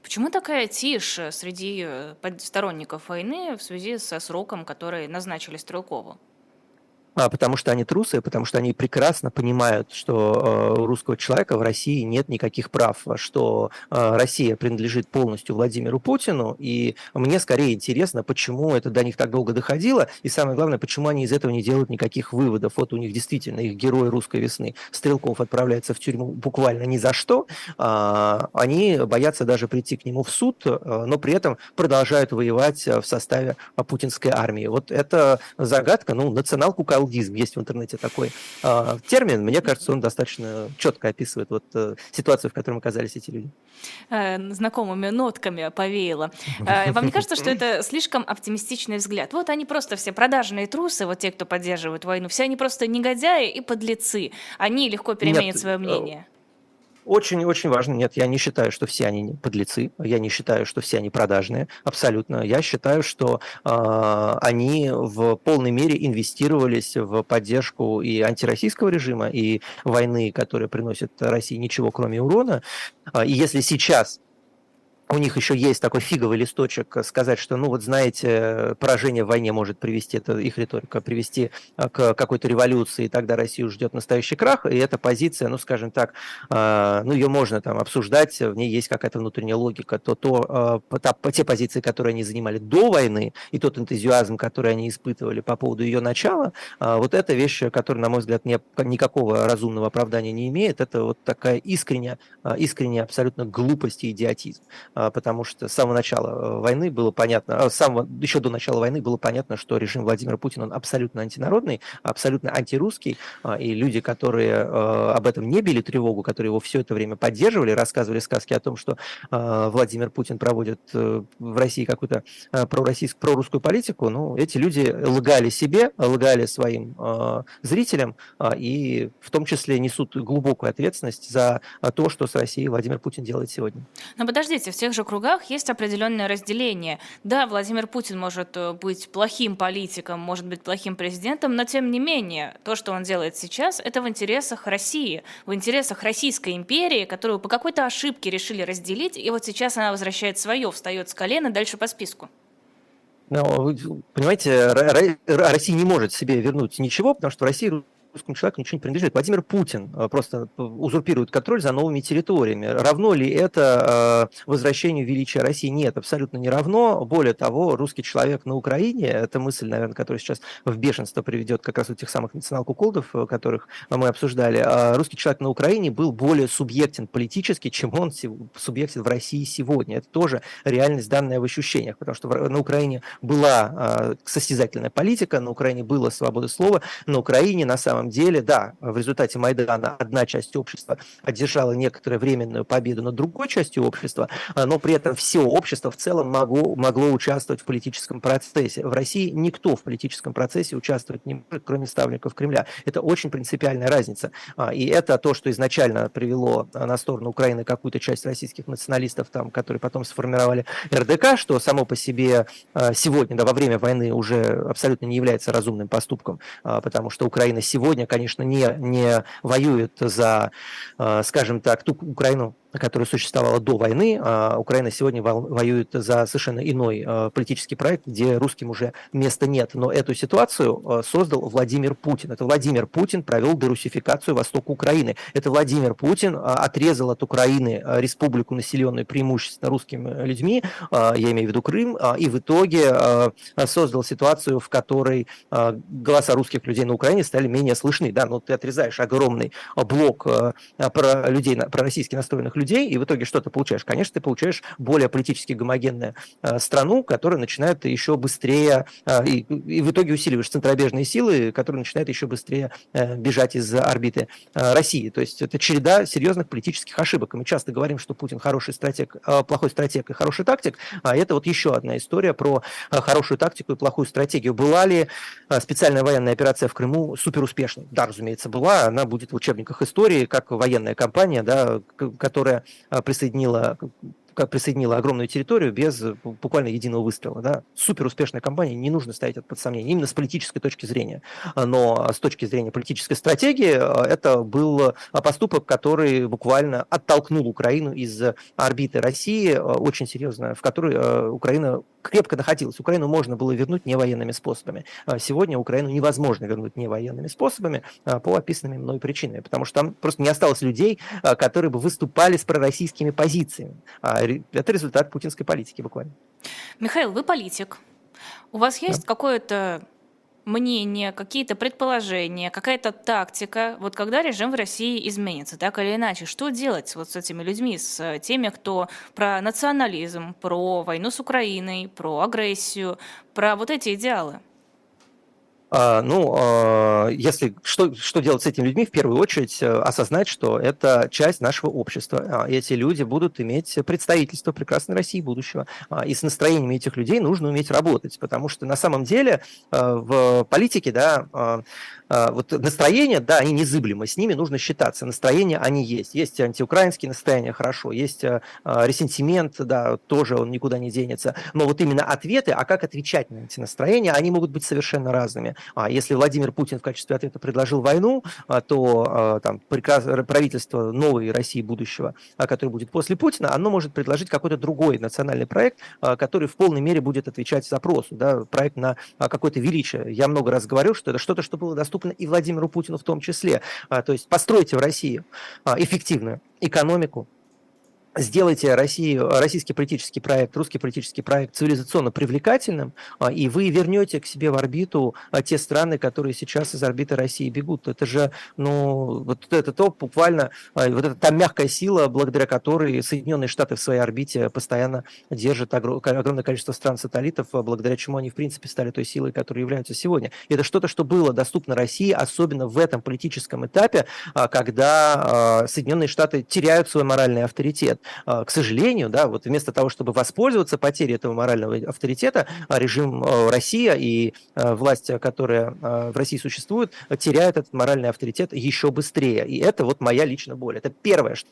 Speaker 2: Почему такая тишь среди э, сторонников войны в связи со сроком, который назначили Стрелкову?
Speaker 3: А, потому что они трусы, потому что они прекрасно понимают, что э, у русского человека в России нет никаких прав, что э, Россия принадлежит полностью Владимиру Путину, и мне скорее интересно, почему это до них так долго доходило, и самое главное, почему они из этого не делают никаких выводов. Вот у них действительно их герой русской весны Стрелков отправляется в тюрьму буквально ни за что, а, они боятся даже прийти к нему в суд, э, но при этом продолжают воевать в составе путинской армии. Вот это загадка, ну, национал-кукол галдизм. Есть в интернете такой э, термин. Мне кажется, он достаточно четко описывает вот э, ситуацию, в которой оказались эти люди.
Speaker 2: Э, знакомыми нотками повеяло. Э, [laughs] вам не кажется, что это слишком оптимистичный взгляд? Вот они просто все продажные трусы, вот те, кто поддерживает войну, все они просто негодяи и подлецы. Они легко переменят Нет, свое мнение.
Speaker 3: Очень-очень важно. Нет, я не считаю, что все они подлецы. Я не считаю, что все они продажные. Абсолютно. Я считаю, что э, они в полной мере инвестировались в поддержку и антироссийского режима, и войны, которая приносит России ничего, кроме урона. И если сейчас у них еще есть такой фиговый листочек сказать, что, ну вот знаете, поражение в войне может привести, это их риторика, привести к какой-то революции, и тогда Россию ждет настоящий крах, и эта позиция, ну скажем так, ну ее можно там обсуждать, в ней есть какая-то внутренняя логика, то, то та, те позиции, которые они занимали до войны, и тот энтузиазм, который они испытывали по поводу ее начала, вот эта вещь, которая, на мой взгляд, не, никакого разумного оправдания не имеет, это вот такая искренняя, искренняя абсолютно глупость и идиотизм. А, потому что с самого начала э, войны было понятно, а, с самого, еще до начала войны было понятно, что режим Владимира Путина, он абсолютно антинародный, абсолютно антирусский, а, и люди, которые э, об этом не били тревогу, которые его все это время поддерживали, рассказывали сказки о том, что Владимир Путин проводит э, в России какую-то пророссийскую, прорусскую политику, ну, эти люди лгали себе, лгали своим зрителям, и в том числе несут глубокую ответственность за то, что с Россией Владимир Путин делает сегодня.
Speaker 2: Но подождите, в тех же кругах есть определенное разделение. Да, Владимир Путин может э, быть плохим политиком, может быть плохим президентом, но тем не менее, то, что он делает сейчас, это в интересах России, в интересах Российской империи, которую по какой-то ошибке решили разделить, и вот сейчас она возвращает свое, встает с колена дальше по списку.
Speaker 3: Но, понимаете, Россия не может себе вернуть ничего, потому что в России русскому человеку ничего не принадлежит. Владимир Путин э, просто узурпирует контроль за новыми территориями. Равно ли это э, возвращению величия России? Нет, абсолютно не равно. Более того, русский человек на Украине, это мысль, наверное, которая сейчас в бешенство приведет как раз у тех самых национал-куколдов, э, которых мы обсуждали. Русский человек на Украине был более субъектен политически, чем он субъектен в России сегодня. Это тоже реальность, данная в ощущениях, потому что на Украине была состязательная политика, на Украине была свобода слова, на Украине на самом самом деле, да, в результате Майдана одна часть общества одержала некоторую временную победу над другой частью общества, а, но при этом все общество в целом могло, могло участвовать в политическом процессе. В России никто в политическом процессе участвовать не может, кроме ставленников Кремля. Это очень принципиальная разница. А, и это то, что изначально привело на сторону Украины какую-то часть российских националистов, там, которые потом сформировали РДК, что само по себе а, сегодня, да, во время войны уже абсолютно не является разумным поступком, потому что Украина сегодня сегодня, конечно, не, не воюет за, э, скажем так, ту Украину, которая существовала до войны. А Украина сегодня воюет за совершенно иной э, политический проект, где русским уже места нет. Но эту ситуацию э, создал Владимир Путин. Это Владимир Путин провел дерусификацию востока Украины. Это Владимир Путин отрезал от Украины республику, населенную преимущественно русскими людьми, я имею в виду Крым, и в итоге создал ситуацию, в которой голоса русских людей на Украине стали менее слышны. Да, но ты отрезаешь огромный блок про людей, про российски настроенных людей, людей, и в итоге что ты получаешь? Конечно, ты получаешь более политически гомогенную э, страну, которая начинает еще быстрее, э, и, и в итоге усиливаешь центробежные силы, которые начинают еще быстрее э, бежать из орбиты России. То есть это череда серьезных политических ошибок. И мы часто говорим, что Путин хороший стратег, плохой стратег и хороший тактик, а это вот еще одна история про хорошую тактику и плохую стратегию. Была ли специальная военная операция в Крыму суперуспешной? Да, разумеется, была. Она будет в учебниках истории, как военная кампания, да, которая которая присоединила как присоединила огромную территорию без буквально единого выстрела. Да? Супер успешная компания, не нужно ставить это под сомнение, именно с политической точки зрения. Но с точки зрения политической стратегии э, это был поступок, который буквально оттолкнул Украину из орбиты России, э, очень серьезно, в которой э, Украина крепко находилась. Украину можно было вернуть не военными способами. Сегодня Украину невозможно вернуть не военными способами по описанным мной причинам, потому что там просто не осталось людей, которые бы выступали с пророссийскими позициями. А это результат путинской политики буквально.
Speaker 2: Михаил, вы политик. У вас есть да. какое-то мнение, какие-то предположения, какая-то тактика, вот когда режим в России изменится, так или иначе, что делать вот с этими людьми, с теми, кто про национализм, про войну с Украиной, про агрессию, про вот эти идеалы?
Speaker 3: А, ну, а, если что, что делать с этими людьми, в первую очередь э, осознать, что это часть нашего общества. А, эти люди будут иметь представительство прекрасной России будущего. И с настроениями этих людей нужно уметь работать, потому что на самом деле в политике, да, вот настроения, да, они незыблемы, с ними нужно считаться. Настроения они есть. Есть антиукраинские настроения, хорошо, есть а, а, ресентимент, да, тоже он никуда не денется. Но вот именно ответы, а как отвечать на эти настроения, они могут быть совершенно разными. А если Владимир Путин в качестве ответа предложил войну, то там правительство новой России будущего, которое будет после Путина, оно может предложить какой-то другой национальный проект, который в полной мере будет отвечать запросу, да, проект на какое-то величие. Я много раз говорил, что это что-то, что было доступно доступно и Владимиру Путину в том числе. А, то есть постройте в России а, эффективную экономику, сделайте Россию, российский политический проект, русский политический проект цивилизационно привлекательным, а, и вы вернете к себе в орбиту а, те страны, которые сейчас из орбиты России бегут. Это же, ну, вот это то буквально, а, вот это та мягкая сила, благодаря которой Соединенные Штаты в своей орбите постоянно держат огромное количество стран-сателлитов, благодаря чему они, в принципе, стали той силой, которой являются сегодня. И это что-то, что было доступно России, особенно в этом политическом этапе, когда Соединенные Штаты теряют свой моральный авторитет. А, к сожалению, да, вот вместо того, чтобы воспользоваться потерей этого морального авторитета, а, режим а, Россия и власть, которая в России существует, теряют этот моральный авторитет еще быстрее. И это вот моя личная боль. Это первое, что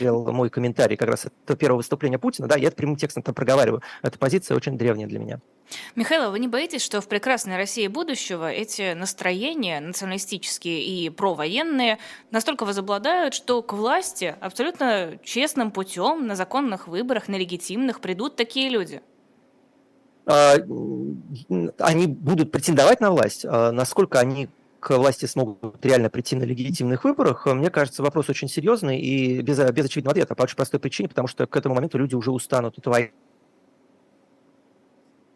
Speaker 3: мой комментарий как раз это первого выступления Путина, да, я это прямым текстом там проговариваю. Эта позиция очень древняя для меня.
Speaker 2: Михаил, вы не боитесь, что в прекрасной России будущего эти настроения националистические и провоенные настолько возобладают, что к власти абсолютно честным путем на законных выборах, на легитимных придут такие люди?
Speaker 3: А, они будут претендовать на власть. А насколько они к власти смогут реально прийти на легитимных выборах, мне кажется, вопрос очень серьезный и без, без очевидного ответа по очень простой причине, потому что к этому моменту люди уже устанут от войны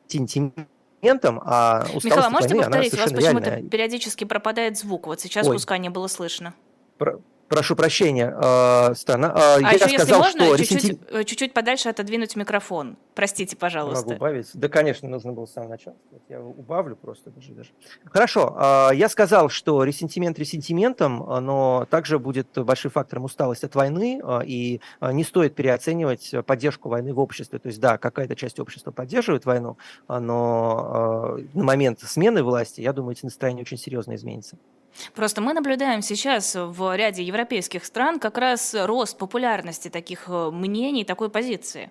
Speaker 3: сентиментом, а усталость
Speaker 2: Михаил, а можете войны, повторить, у вас почему-то периодически пропадает звук, вот сейчас Ой. куска не было слышно.
Speaker 3: Про Прошу прощения, э, Стана. Э,
Speaker 2: а я еще, сказал, если можно, что чуть-чуть, ресенти... чуть-чуть подальше отодвинуть микрофон. Простите, пожалуйста.
Speaker 3: Могу убавить? Да, конечно, нужно было с самого начала. Я убавлю просто даже. даже. Хорошо. Э, я сказал, что ресентимент ресентиментом, но также будет большим фактором усталость от войны, э, и не стоит переоценивать поддержку войны в обществе. То есть, да, какая-то часть общества поддерживает войну, но на момент смены власти, я думаю, эти настроения очень серьезно изменятся.
Speaker 2: Просто мы наблюдаем сейчас в ряде европейских стран как раз рост популярности таких э, мнений, такой позиции.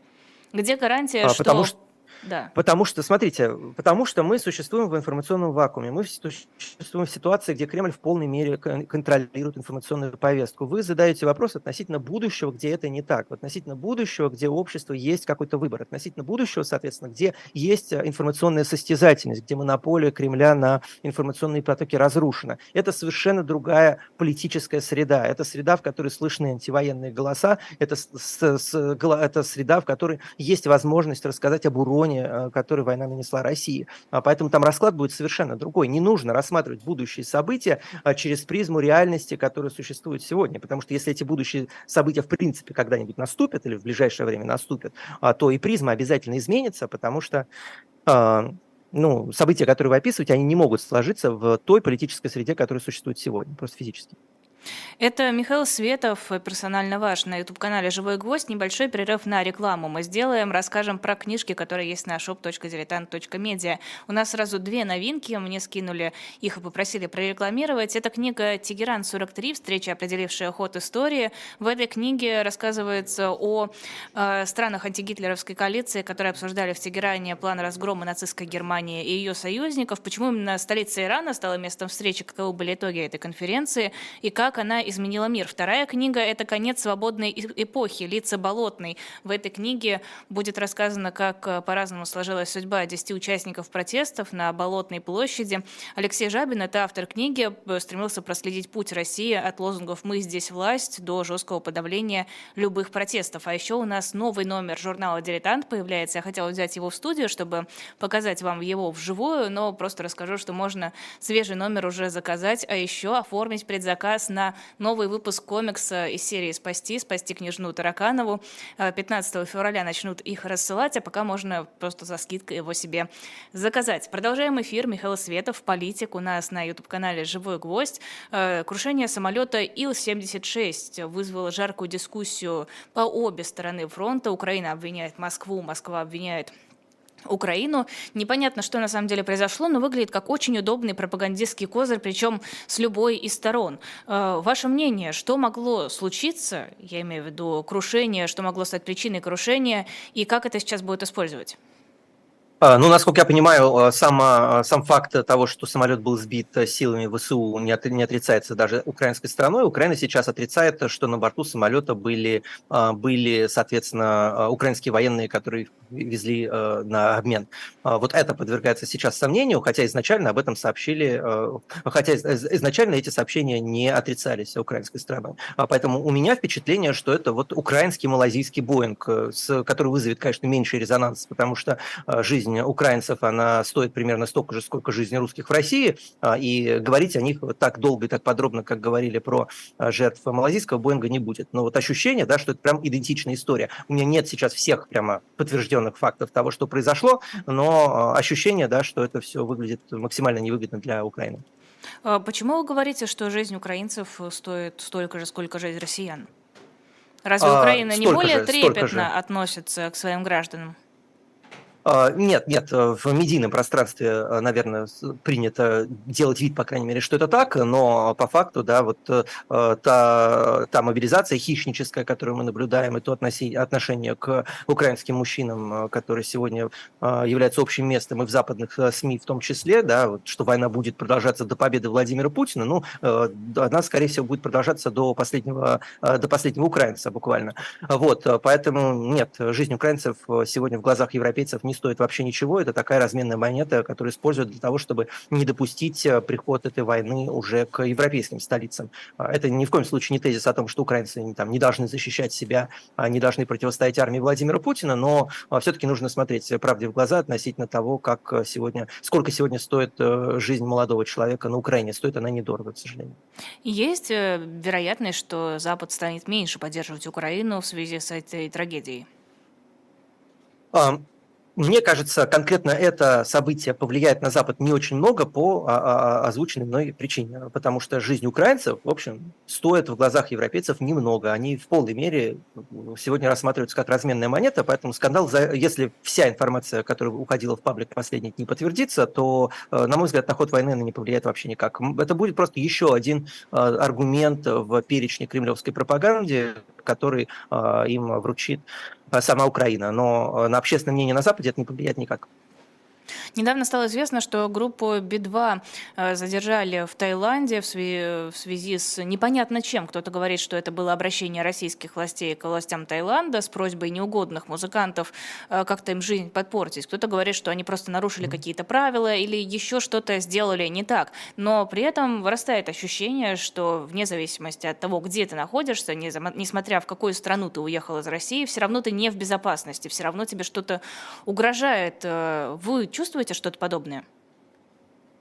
Speaker 2: Где гарантия, а, что...
Speaker 3: Потому что да. Потому что, смотрите, потому что мы существуем в информационном вакууме. Мы существуем в ситуации, где Кремль в полной мере контролирует информационную повестку. Вы задаете вопрос относительно будущего, где это не так. Относительно будущего, где у общества есть какой-то выбор. Относительно будущего, соответственно, где есть э, информационная состязательность, где монополия Кремля на информационные потоки разрушена. Это совершенно другая политическая среда. Это среда, в которой слышны антивоенные голоса. Это, с, с, это среда, в которой есть возможность рассказать об уроне уроне, э, который война нанесла России. А поэтому там расклад будет совершенно другой. Не нужно рассматривать будущие события а, через призму реальности, которая существует сегодня. Потому что если эти будущие события в принципе когда-нибудь наступят или в ближайшее время наступят, а, то и призма обязательно изменится, потому что ну, события, которые вы описываете, они не могут сложиться в той политической среде, которая существует сегодня, просто физически.
Speaker 2: Это Михаил Светов, персонально ваш, на YouTube-канале «Живой гвоздь». Небольшой перерыв на рекламу мы сделаем, расскажем про книжки, которые есть на shop.diletant.media. У нас сразу две новинки, мне скинули их и попросили прорекламировать. Это книга «Тегеран-43. Встреча, определившая ход истории». В этой книге рассказывается о э, странах антигитлеровской коалиции, которые обсуждали в Тегеране план разгрома нацистской Германии и ее союзников, почему именно столица Ирана стала местом встречи, каковы были итоги этой конференции и как как она изменила мир. Вторая книга – это «Конец свободной эпохи. Лица болотной». В этой книге будет рассказано, как э, по-разному сложилась судьба 10 участников протестов на Болотной площади. Алексей Жабин, это автор книги, э, стремился проследить путь России от лозунгов «Мы здесь власть» до жесткого подавления любых протестов. А еще у нас новый номер журнала «Дилетант» появляется. Я хотела взять его в студию, чтобы показать вам его вживую, но просто расскажу, что можно свежий номер уже заказать, а еще оформить предзаказ на новый выпуск комикса из серии «Спасти», «Спасти княжну Тараканову». 15 э, февраля начнут их рассылать, а пока можно просто за скидкой его себе заказать. Продолжаем эфир. Михаил Светов, политик, у нас на YouTube-канале «Живой гвоздь». Э, крушение самолета Ил-76 вызвало жаркую дискуссию по обе стороны фронта. Украина обвиняет Москву, Москва обвиняет Украину. Непонятно, что на самом деле произошло, но выглядит как очень удобный пропагандистский козырь, причем с любой из сторон. Э, ваше мнение, что могло случиться, я имею в виду крушение, что могло стать причиной крушения, и как это сейчас будет использовать?
Speaker 3: А, ну, насколько я понимаю, а, сам, а, сам факт того, что самолет был сбит силами ВСУ, не, от, не отрицается даже украинской стороной. Украина сейчас отрицает, что на борту самолета были, были соответственно, украинские военные, которые везли на обмен. Вот это подвергается сейчас сомнению, хотя изначально об этом сообщили, хотя изначально эти сообщения не отрицались украинской стороной. Поэтому у меня впечатление, что это вот украинский малазийский Боинг, который вызовет, конечно, меньший резонанс, потому что жизнь жизнь украинцев, она стоит примерно столько же, сколько жизни русских в России, а, и говорить о них так долго и так подробно, как говорили про а, жертв малазийского Боинга, не будет. Но вот ощущение, да, что это прям идентичная история. У меня нет сейчас всех прямо подтвержденных фактов того, что произошло, но а, ощущение, да, что это все выглядит максимально невыгодно для Украины.
Speaker 2: Почему вы говорите, что жизнь украинцев стоит столько же, сколько жизнь россиян? Разве Украина а, не более же, трепетно относится к своим гражданам?
Speaker 3: А, нет, нет, э, в медийном пространстве, э, наверное, принято делать вид, по крайней мере, что это так, но по факту, да, вот э, та, та мобилизация хищническая, которую мы наблюдаем, и то отношение к украинским мужчинам, которые сегодня являются общим местом и в западных СМИ в том числе, да, вот, что война будет продолжаться до победы Владимира Путина, ну, она, скорее всего, будет продолжаться до последнего, до последнего украинца буквально. Вот, поэтому нет, жизнь украинцев сегодня в глазах европейцев не стоит вообще ничего. Это такая разменная монета, которую используют для того, чтобы не допустить э, приход этой войны уже к европейским столицам. А, это ни в коем случае не тезис о том, что украинцы там, не должны защищать себя, а не должны противостоять армии Владимира Путина, но а, все-таки нужно смотреть правде в глаза относительно того, как э, сегодня, сколько сегодня стоит э, жизнь молодого человека на Украине. Стоит она недорого, к сожалению.
Speaker 2: Есть вероятность, что Запад станет меньше поддерживать Украину в связи с этой трагедией?
Speaker 3: Мне кажется, конкретно это событие повлияет на Запад не очень много по а, а, а, озвученной мной причине, потому что жизнь украинцев, в общем, стоит в глазах европейцев немного. Они в полной мере сегодня рассматриваются как разменная монета, поэтому скандал, если вся информация, которая уходила в паблик последние дни, подтвердится, то, э, на мой взгляд, на ход войны она не повлияет вообще никак. Это будет просто еще один э, аргумент в перечне кремлевской пропаганды, который им вручит Э, сама Украина, но э, на общественное мнение на Западе это не повлияет никак.
Speaker 2: Недавно стало известно, что группу Би-2 э, задержали в Таиланде в связи, в связи с непонятно чем. Кто-то говорит, что это было обращение российских властей к властям Таиланда с просьбой неугодных музыкантов э, как-то им жизнь подпортить. Кто-то говорит, что они просто нарушили какие-то правила или еще что-то сделали не так. Но при этом вырастает ощущение, что вне зависимости от того, где ты находишься, несмотря в какую страну ты уехал из России, все равно ты не в безопасности, все равно тебе что-то угрожает. Э, вы чувствуете что-то подобное?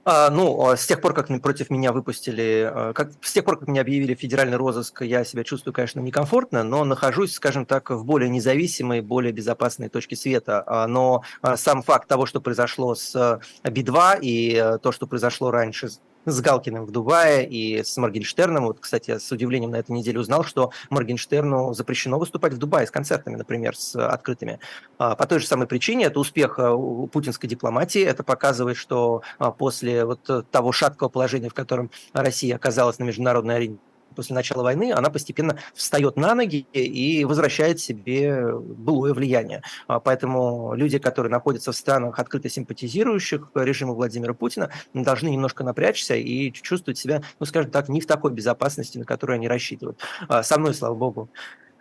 Speaker 3: А, ну, а с тех пор, как против меня выпустили, а, как, с тех пор, как меня объявили федеральный розыск, я себя чувствую, конечно, некомфортно, но нахожусь, скажем так, в более независимой, более безопасной точке света. А, но сам факт того, что произошло с Би-2 и то, что произошло раньше с Галкиным в Дубае и с Моргенштерном. Вот, кстати, с удивлением на этой неделе узнал, что Моргенштерну запрещено выступать в Дубае с концертами, например, с открытыми. А, по той же самой причине это успех а, путинской дипломатии. Это показывает, что а, после вот того шаткого положения, в котором Россия оказалась на международной арене, после начала войны, она постепенно встает на ноги и возвращает себе былое влияние. А, поэтому люди, которые находятся в странах, открыто симпатизирующих режиму Владимира Путина, должны немножко напрячься и чувствовать себя, ну, скажем так, не в такой безопасности, на которую они рассчитывают. А, со мной, слава богу,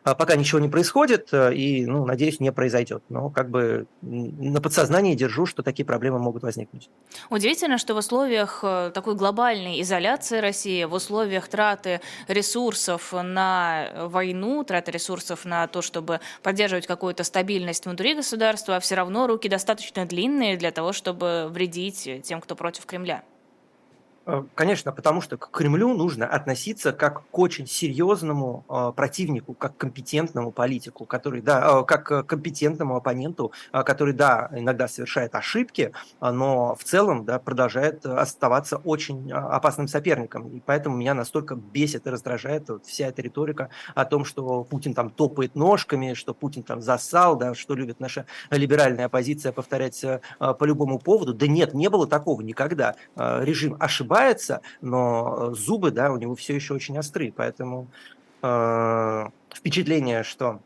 Speaker 3: пока ничего не происходит, э, и, ну, надеюсь, не произойдет. Но как бы на подсознании держу, что такие проблемы могут возникнуть.
Speaker 2: Удивительно, что в условиях э, такой глобальной изоляции России, в условиях траты ресурсов на войну, траты ресурсов на то, чтобы поддерживать какую-то стабильность внутри государства, все равно руки достаточно длинные для того, чтобы вредить тем, кто против Кремля.
Speaker 3: Э, конечно, потому что к Кремлю нужно относиться как к очень серьезному э, противнику, как к компетентному политику, который, да, э, как к компетентному оппоненту, который, да, иногда совершает ошибки, но в целом, да, продолжает оставаться очень опасным соперником. И поэтому меня настолько бесит и раздражает вот вся эта риторика о том, что Путин там топает ножками, что Путин там засал, да, что любит наша либеральная оппозиция повторять по любому поводу. Да нет, не было такого никогда. Режим ошибается ошибается, но э, зубы, да, у него все еще очень острые, поэтому э, впечатление, что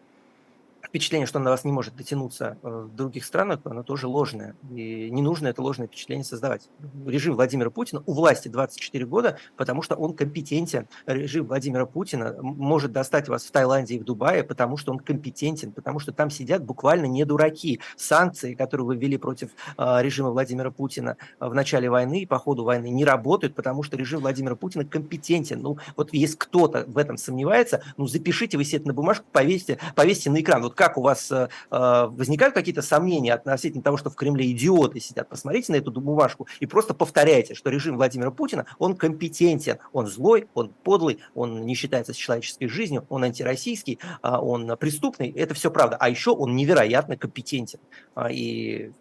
Speaker 3: впечатление, что он на вас не может дотянуться э, в других странах, оно тоже ложное. И не нужно это ложное впечатление создавать. Режим Владимира Путина у власти 24 года, потому что он компетентен. Режим Владимира Путина может достать вас в Таиланде и в Дубае, потому что он компетентен, потому что там сидят буквально не дураки. Санкции, которые вы ввели против э, режима Владимира Путина в начале войны и по ходу войны, не работают, потому что режим Владимира Путина компетентен. Ну, вот если кто-то в этом сомневается, ну, запишите вы себе это на бумажку, повесьте, повесьте на экран. Вот как у вас э, э, возникают какие-то сомнения относительно того, что в Кремле идиоты сидят, посмотрите на эту бумажку и просто повторяйте, что режим Владимира Путина, он компетентен, он злой, он подлый, он не считается с человеческой жизнью, он антироссийский, а он преступный, это все правда. А еще он невероятно компетентен. А, и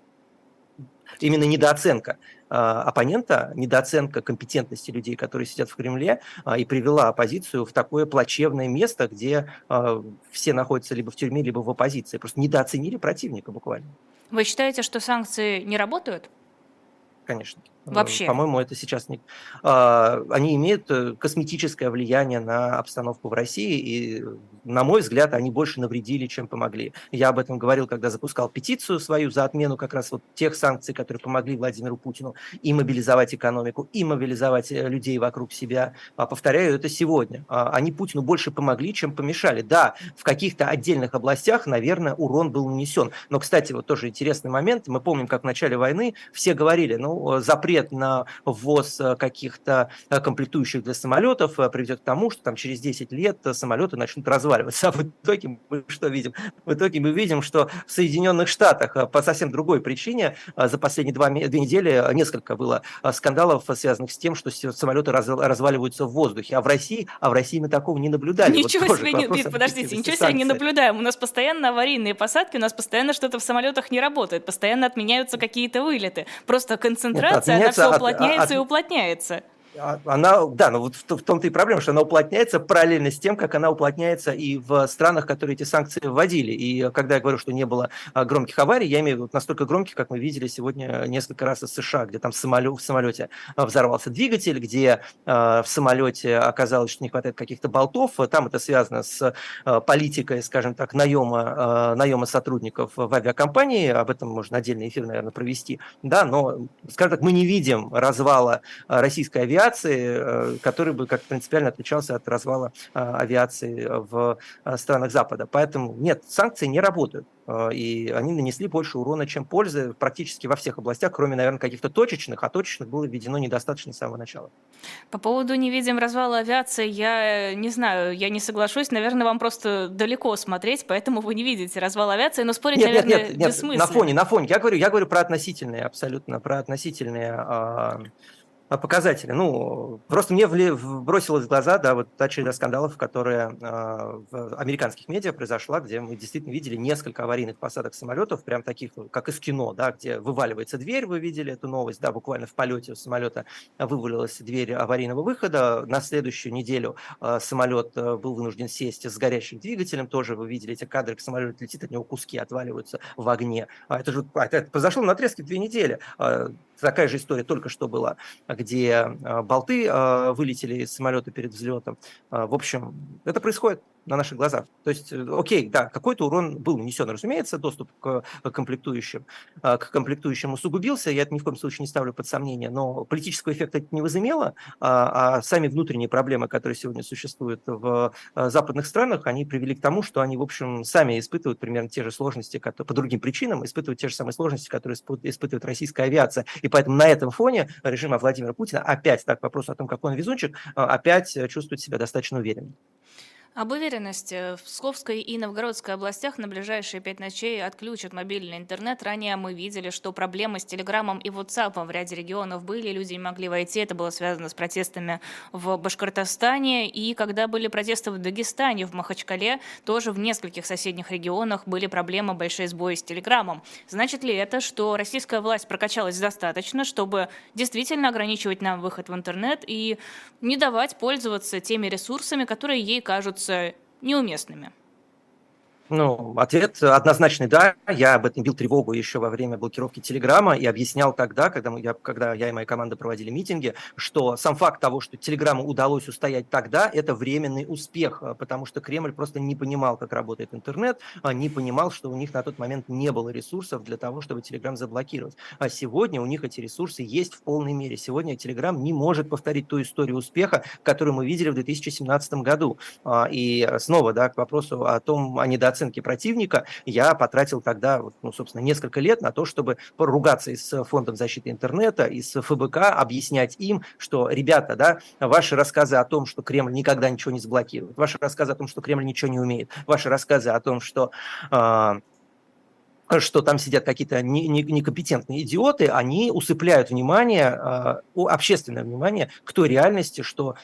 Speaker 3: именно недооценка оппонента, недооценка компетентности людей, которые сидят в Кремле, а, и привела оппозицию в такое плачевное место, где а, все находятся либо в тюрьме, либо в оппозиции. Просто недооценили противника буквально.
Speaker 2: Вы считаете, что санкции не работают?
Speaker 3: Конечно.
Speaker 2: Вообще?
Speaker 3: По-моему, это сейчас не... Они имеют э, косметическое влияние на обстановку в России, и на мой взгляд, они больше навредили, чем помогли. Я об этом говорил, когда запускал петицию свою за отмену как раз вот тех санкций, которые помогли Владимиру Путину и мобилизовать экономику, и мобилизовать э, людей вокруг себя. А повторяю это сегодня. А, они Путину больше помогли, чем помешали. Да, в каких-то отдельных областях, наверное, урон был нанесен. Но, кстати, вот тоже интересный момент. Мы помним, как в начале войны все говорили, ну, запрет на ввоз э, каких-то э, комплектующих для самолетов приведет к тому, что там через 10 лет самолеты начнут разваливаться. А в итоге мы что видим? В итоге мы видим, что в Соединенных Штатах по совсем другой причине за последние два, две недели несколько было скандалов, связанных с тем, что самолеты раз, разваливаются в воздухе. А в России, а в России мы такого не наблюдали.
Speaker 2: Ничего вот себе, не, нет, подождите, ничего себе не наблюдаем. У нас постоянно аварийные посадки, у нас постоянно что-то в самолетах не работает, постоянно отменяются какие-то вылеты. Просто концентрация, нет, она все уплотняется от, от, и уплотняется.
Speaker 3: А, она, да, но вот в, том-то и проблема, что она уплотняется параллельно с тем, как она уплотняется и в странах, которые эти санкции вводили. И когда я говорю, что не было а, громких аварий, я имею в виду настолько громких, как мы видели сегодня несколько раз из США, где там самолет, в самолете а, взорвался двигатель, где в самолете оказалось, что не хватает каких-то болтов. Там это связано с политикой, скажем так, наема, наема сотрудников в авиакомпании. Об этом можно отдельный эфир, наверное, провести. Да, но, скажем так, мы не видим развала российской авиации авиации, э, который бы как принципиально отличался от развала э, авиации в э, странах Запада. Поэтому нет, санкции не работают. И они нанесли больше урона, чем пользы практически во всех областях, кроме, наверное, каких-то точечных, а точечных было введено недостаточно с самого начала.
Speaker 2: По поводу «не видим развала авиации», я не знаю, я не соглашусь. Наверное, вам просто далеко смотреть, поэтому вы не видите развал авиации, но спорить, нет, наверное, нет, нет, нет, бессмысленно.
Speaker 3: На фоне, на фоне. Я говорю, я говорю про относительные, абсолютно, про относительные а, показатели. Ну, просто мне бросилось в глаза, да, вот та череда скандалов, которая э, в американских медиа произошла, где мы действительно видели несколько аварийных посадок самолетов, прям таких, как из кино, да, где вываливается дверь, вы видели эту новость, да, буквально в полете у самолета вывалилась дверь аварийного выхода. На следующую неделю э, самолет был вынужден сесть с горящим двигателем, тоже вы видели эти кадры, как самолет летит, от него куски отваливаются в огне. А это же это произошло на отрезке две недели. Такая же история только что была, где а, болты а, вылетели из самолета перед взлетом. А, в общем, это происходит на наших глазах. То есть, э, окей, да, какой-то урон был нанесен, разумеется, доступ к комплектующим, к комплектующим усугубился, я это ни в коем случае не ставлю под сомнение, но политического эффекта это не возымело, а сами внутренние проблемы, которые сегодня существуют в западных странах, они привели к тому, что они, в общем, сами испытывают примерно те же сложности, которые, по другим причинам, испытывают те же самые сложности, которые испытывает российская авиация. И поэтому на этом фоне режима Владимира Путина опять, так, к вопросу о том, какой он везунчик, опять чувствует себя достаточно уверенно.
Speaker 2: Об уверенности. В Псковской и Новгородской областях на ближайшие пять ночей отключат мобильный интернет. Ранее мы видели, что проблемы с Телеграмом и WhatsApp в ряде регионов были, люди не могли войти. Это было связано с протестами в Башкортостане. И когда были протесты в Дагестане, в Махачкале, тоже в нескольких соседних регионах были проблемы, большие сбои с Телеграмом. Значит ли это, что российская власть прокачалась достаточно, чтобы действительно ограничивать нам выход в интернет и не давать пользоваться теми ресурсами, которые ей кажутся кажутся неуместными?
Speaker 3: Ну, ответ однозначный «да». Я об этом бил тревогу еще во время блокировки Телеграма и объяснял тогда, когда, мы, я, когда я и моя команда проводили митинги, что сам факт того, что Телеграму удалось устоять тогда, это временный успех, потому что Кремль просто не понимал, как работает интернет, а не понимал, что у них на тот момент не было ресурсов для того, чтобы Телеграм заблокировать. А сегодня у них эти ресурсы есть в полной мере. Сегодня Телеграм не может повторить ту историю успеха, которую мы видели в 2017 году. А, и снова, да, к вопросу о том, о недооценке оценки противника, я потратил тогда, ну, собственно, несколько лет на то, чтобы поругаться и с Фондом защиты интернета, и с ФБК, объяснять им, что, ребята, да, ваши рассказы о том, что Кремль никогда ничего не заблокирует, ваши рассказы о том, что Кремль ничего не умеет, ваши рассказы о том, что э, что там сидят какие-то некомпетентные идиоты, они усыпляют внимание, общественное внимание к той реальности, что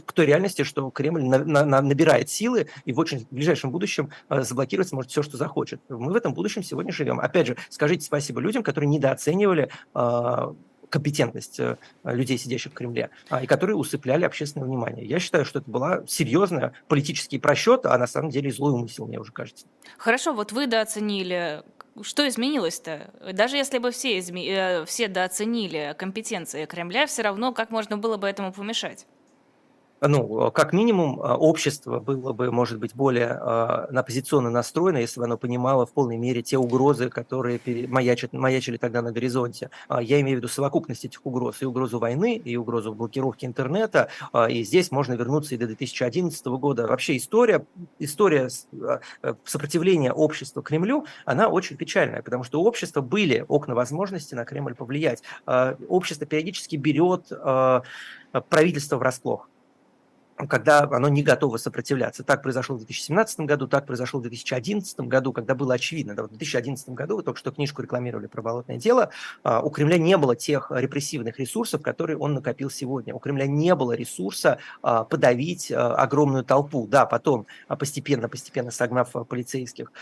Speaker 3: к той реальности, что Кремль на, на, набирает силы и в очень ближайшем будущем э, заблокировать сможет все, что захочет. Мы в этом будущем сегодня живем. Опять же, скажите спасибо людям, которые недооценивали э, компетентность э, людей, сидящих в Кремле, а, и которые усыпляли общественное внимание. Я считаю, что это была серьезная политический просчет, а на самом деле злой умысел, мне уже кажется.
Speaker 2: Хорошо, вот вы дооценили что изменилось-то? Даже если бы все, изме... все дооценили компетенции Кремля, все равно как можно было бы этому помешать?
Speaker 3: Ну, как минимум, а, общество было бы, может быть, более э, оппозиционно настроено, если бы оно понимало в полной мере те угрозы, которые маячат, маячили тогда на горизонте. А, я имею в виду совокупность этих угроз, и угрозу войны, и угрозу блокировки интернета, и здесь можно вернуться и до 2011 года. Вообще история, история э, сопротивления общества Кремлю, она очень печальная, потому что у общества были окна возможности на Кремль повлиять. Общество периодически берет правительство врасплох когда оно не готово сопротивляться. Так произошло в 2017 году, так произошло в 2011 году, когда было очевидно. Да, в 2011 году, вы только что книжку рекламировали про болотное дело, а, у Кремля не было тех репрессивных ресурсов, которые он накопил сегодня. У Кремля не было ресурса а, подавить а, огромную толпу. Да, потом постепенно-постепенно согнав полицейских,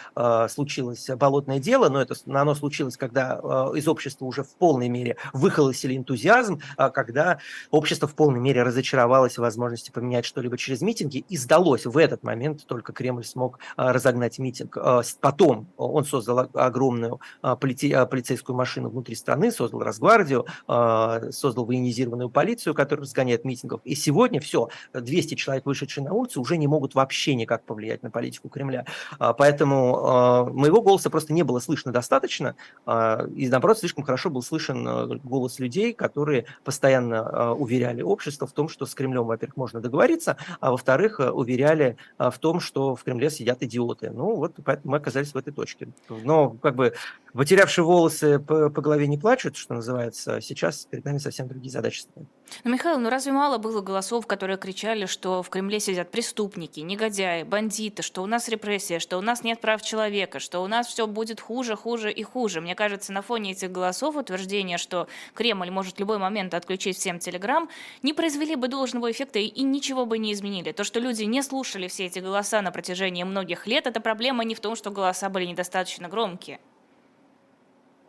Speaker 3: случилось болотное дело, но это, оно случилось, когда из общества уже в полной мере выхолосили энтузиазм, когда общество в полной мере разочаровалось в возможности поменять что-либо через митинги, и сдалось в этот момент только Кремль смог а, разогнать митинг. А, потом он создал огромную а, полицейскую машину внутри страны, создал Росгвардию, создал военизированную полицию, которая разгоняет митингов. И сегодня все, 200 человек, вышедшие на улицу, уже не могут вообще никак повлиять на политику Кремля. Поэтому моего голоса просто не было слышно достаточно, и наоборот, слишком хорошо был слышен голос людей, которые постоянно уверяли общество в том, что с Кремлем, во-первых, можно договориться, говорится, а во-вторых, э, уверяли э, в том, что в Кремле сидят идиоты. Ну вот поэтому мы оказались в этой точке. Но как бы потерявшие волосы по, по голове не плачут, что называется. Сейчас перед нами совсем другие задачи стоят.
Speaker 2: Ну, Михаил, ну разве мало было голосов, которые кричали, что в Кремле сидят преступники, негодяи, бандиты, что у нас репрессия, что у нас нет прав человека, что у нас все будет хуже, хуже и хуже. Мне кажется, на фоне этих голосов утверждение, что Кремль может в любой момент отключить всем Телеграм, не произвели бы должного эффекта и ничего бы не изменили. То, что люди не слушали все эти голоса на протяжении многих лет, это проблема не в том, что голоса были недостаточно громкие.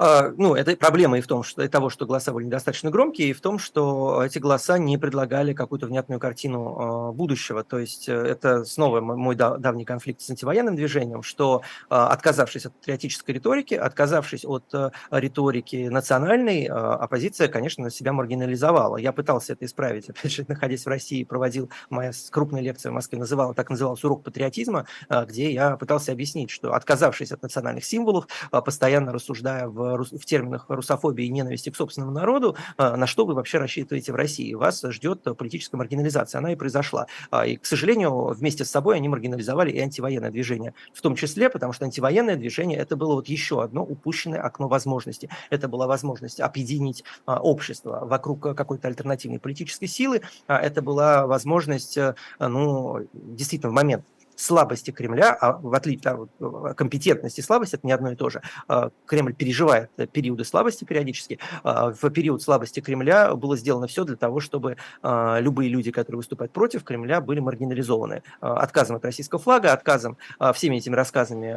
Speaker 3: А, ну, это проблема и в том, что и того, что голоса были недостаточно громкие, и в том, что эти голоса не предлагали какую-то внятную картину а, будущего. То есть э, это снова мой давний конфликт с антивоенным движением, что а, отказавшись от патриотической риторики, отказавшись от э, риторики национальной, оппозиция, конечно, себя маргинализовала. Я пытался это исправить, [laughs] опять же, находясь в России, проводил моя крупная лекция в Москве, называла, так называлась урок патриотизма, где я пытался объяснить, что отказавшись от национальных символов, постоянно рассуждая в в терминах русофобии и ненависти к собственному народу, на что вы вообще рассчитываете в России? Вас ждет политическая маргинализация. Она и произошла. И, к сожалению, вместе с собой они маргинализовали и антивоенное движение. В том числе, потому что антивоенное движение – это было вот еще одно упущенное окно возможностей. Это была возможность объединить общество вокруг какой-то альтернативной политической силы. Это была возможность, ну, действительно, в момент слабости Кремля, а в отличие от да, компетентности и это не одно и то же. А, Кремль переживает периоды слабости периодически. А, в период слабости Кремля было сделано все для того, чтобы а, любые люди, которые выступают против Кремля, были маргинализованы. Отказом от российского флага, отказом всеми этими рассказами,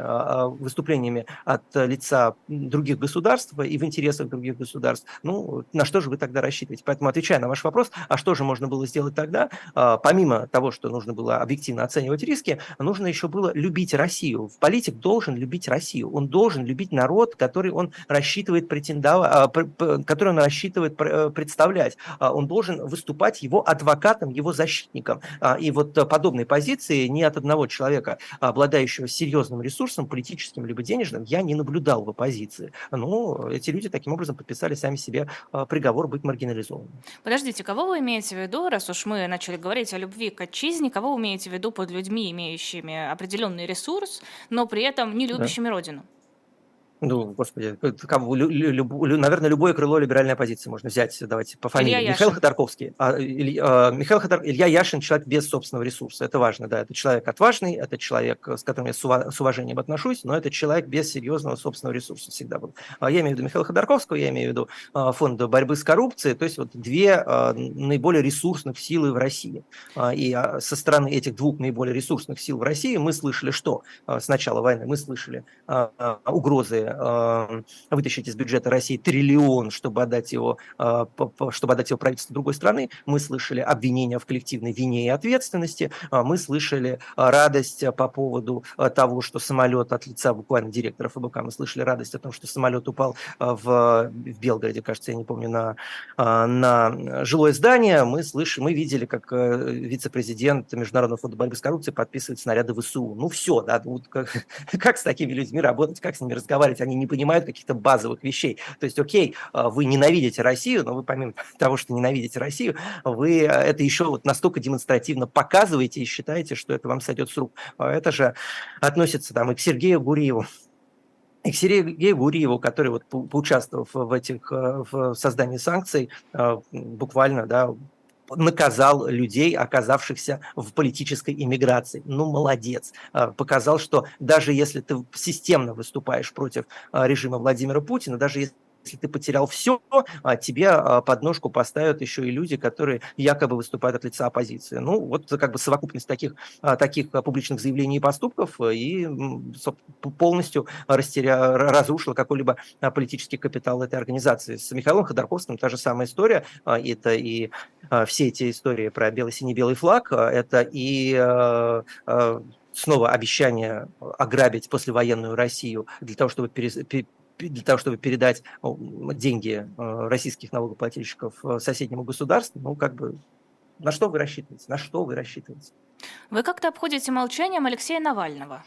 Speaker 3: выступлениями от лица других государств и в интересах других государств. Ну, на что же вы тогда рассчитываете? Поэтому, отвечая на ваш вопрос, а что же можно было сделать тогда, помимо того, что нужно было объективно оценивать риски, нужно еще было любить Россию. Политик должен любить Россию. Он должен любить народ, который он рассчитывает претендовать, а, который он рассчитывает э, представлять. А, он должен выступать его адвокатом, его защитником. А, и вот подобной позиции ни от одного человека, обладающего серьезным ресурсом, политическим либо денежным, я не наблюдал в оппозиции. Ну, эти люди таким образом подписали сами себе приговор быть маргинализованным.
Speaker 2: Подождите, кого вы имеете в виду, раз уж мы начали говорить о любви к отчизне, кого вы имеете в виду под людьми, имеющими имеющими определенный ресурс, но при этом не любящими да. родину.
Speaker 3: Ну, господи, кого, лю, лю, лю, наверное, любое крыло либеральной оппозиции можно взять, давайте по фамилии. Илья Михаил Яшин. Ходорковский. А, Илья, а, Михаил Ходор... Илья Яшин – человек без собственного ресурса. Это важно, да. Это человек отважный, это человек, с которым я с, ува... с уважением отношусь, но это человек без серьезного собственного ресурса всегда был. А, я имею в виду Михаила Ходорковского, я имею в виду а, фонд борьбы с коррупцией, то есть вот две наиболее ресурсных силы в России. И со стороны этих двух наиболее ресурсных сил в России мы слышали что? С начала войны мы слышали угрозы Э, вытащить из бюджета России триллион, чтобы отдать его, э, чтобы отдать его правительству другой страны. Мы слышали обвинения в коллективной вине и ответственности. Э, мы слышали радость по поводу того, что самолет от лица буквально директора ФБК, мы слышали радость о том, что самолет упал в, в Белгороде, кажется, я не помню, на, на жилое здание. Мы слышали, мы видели, как вице-президент Международного фонда борьбы с коррупцией подписывает снаряды ВСУ. Ну все, да, вот как, [laughs] как с такими людьми работать, как с ними разговаривать, они не понимают каких-то базовых вещей. То есть, окей, а, вы ненавидите Россию, но вы помимо [laughs] того, что ненавидите Россию, вы э, это еще вот настолько демонстративно показываете и считаете, что это вам сойдет с рук. А это же относится там и к Сергею Гуриеву, и к Сергею Гуриеву, который вот поучаствовав в этих э, в создании санкций, э, буквально, да, наказал людей, оказавшихся в политической иммиграции. Ну, молодец. А, показал, что даже если ты системно выступаешь против а, режима Владимира Путина, даже если если ты потерял все, а тебе а, под ножку поставят еще и люди, которые якобы выступают от лица оппозиции. Ну, вот как бы совокупность таких, а, таких публичных заявлений и поступков и полностью растеря... разрушила какой-либо политический капитал этой организации. С Михаилом Ходорковским та же самая история. Это и все эти истории про бело-синий-белый флаг, это и снова обещание ограбить послевоенную Россию для того, чтобы для того, чтобы передать деньги э, российских налогоплательщиков э, соседнему государству, ну, как бы, на что вы рассчитываете? На что вы рассчитываете?
Speaker 2: Вы как-то обходите молчанием Алексея Навального.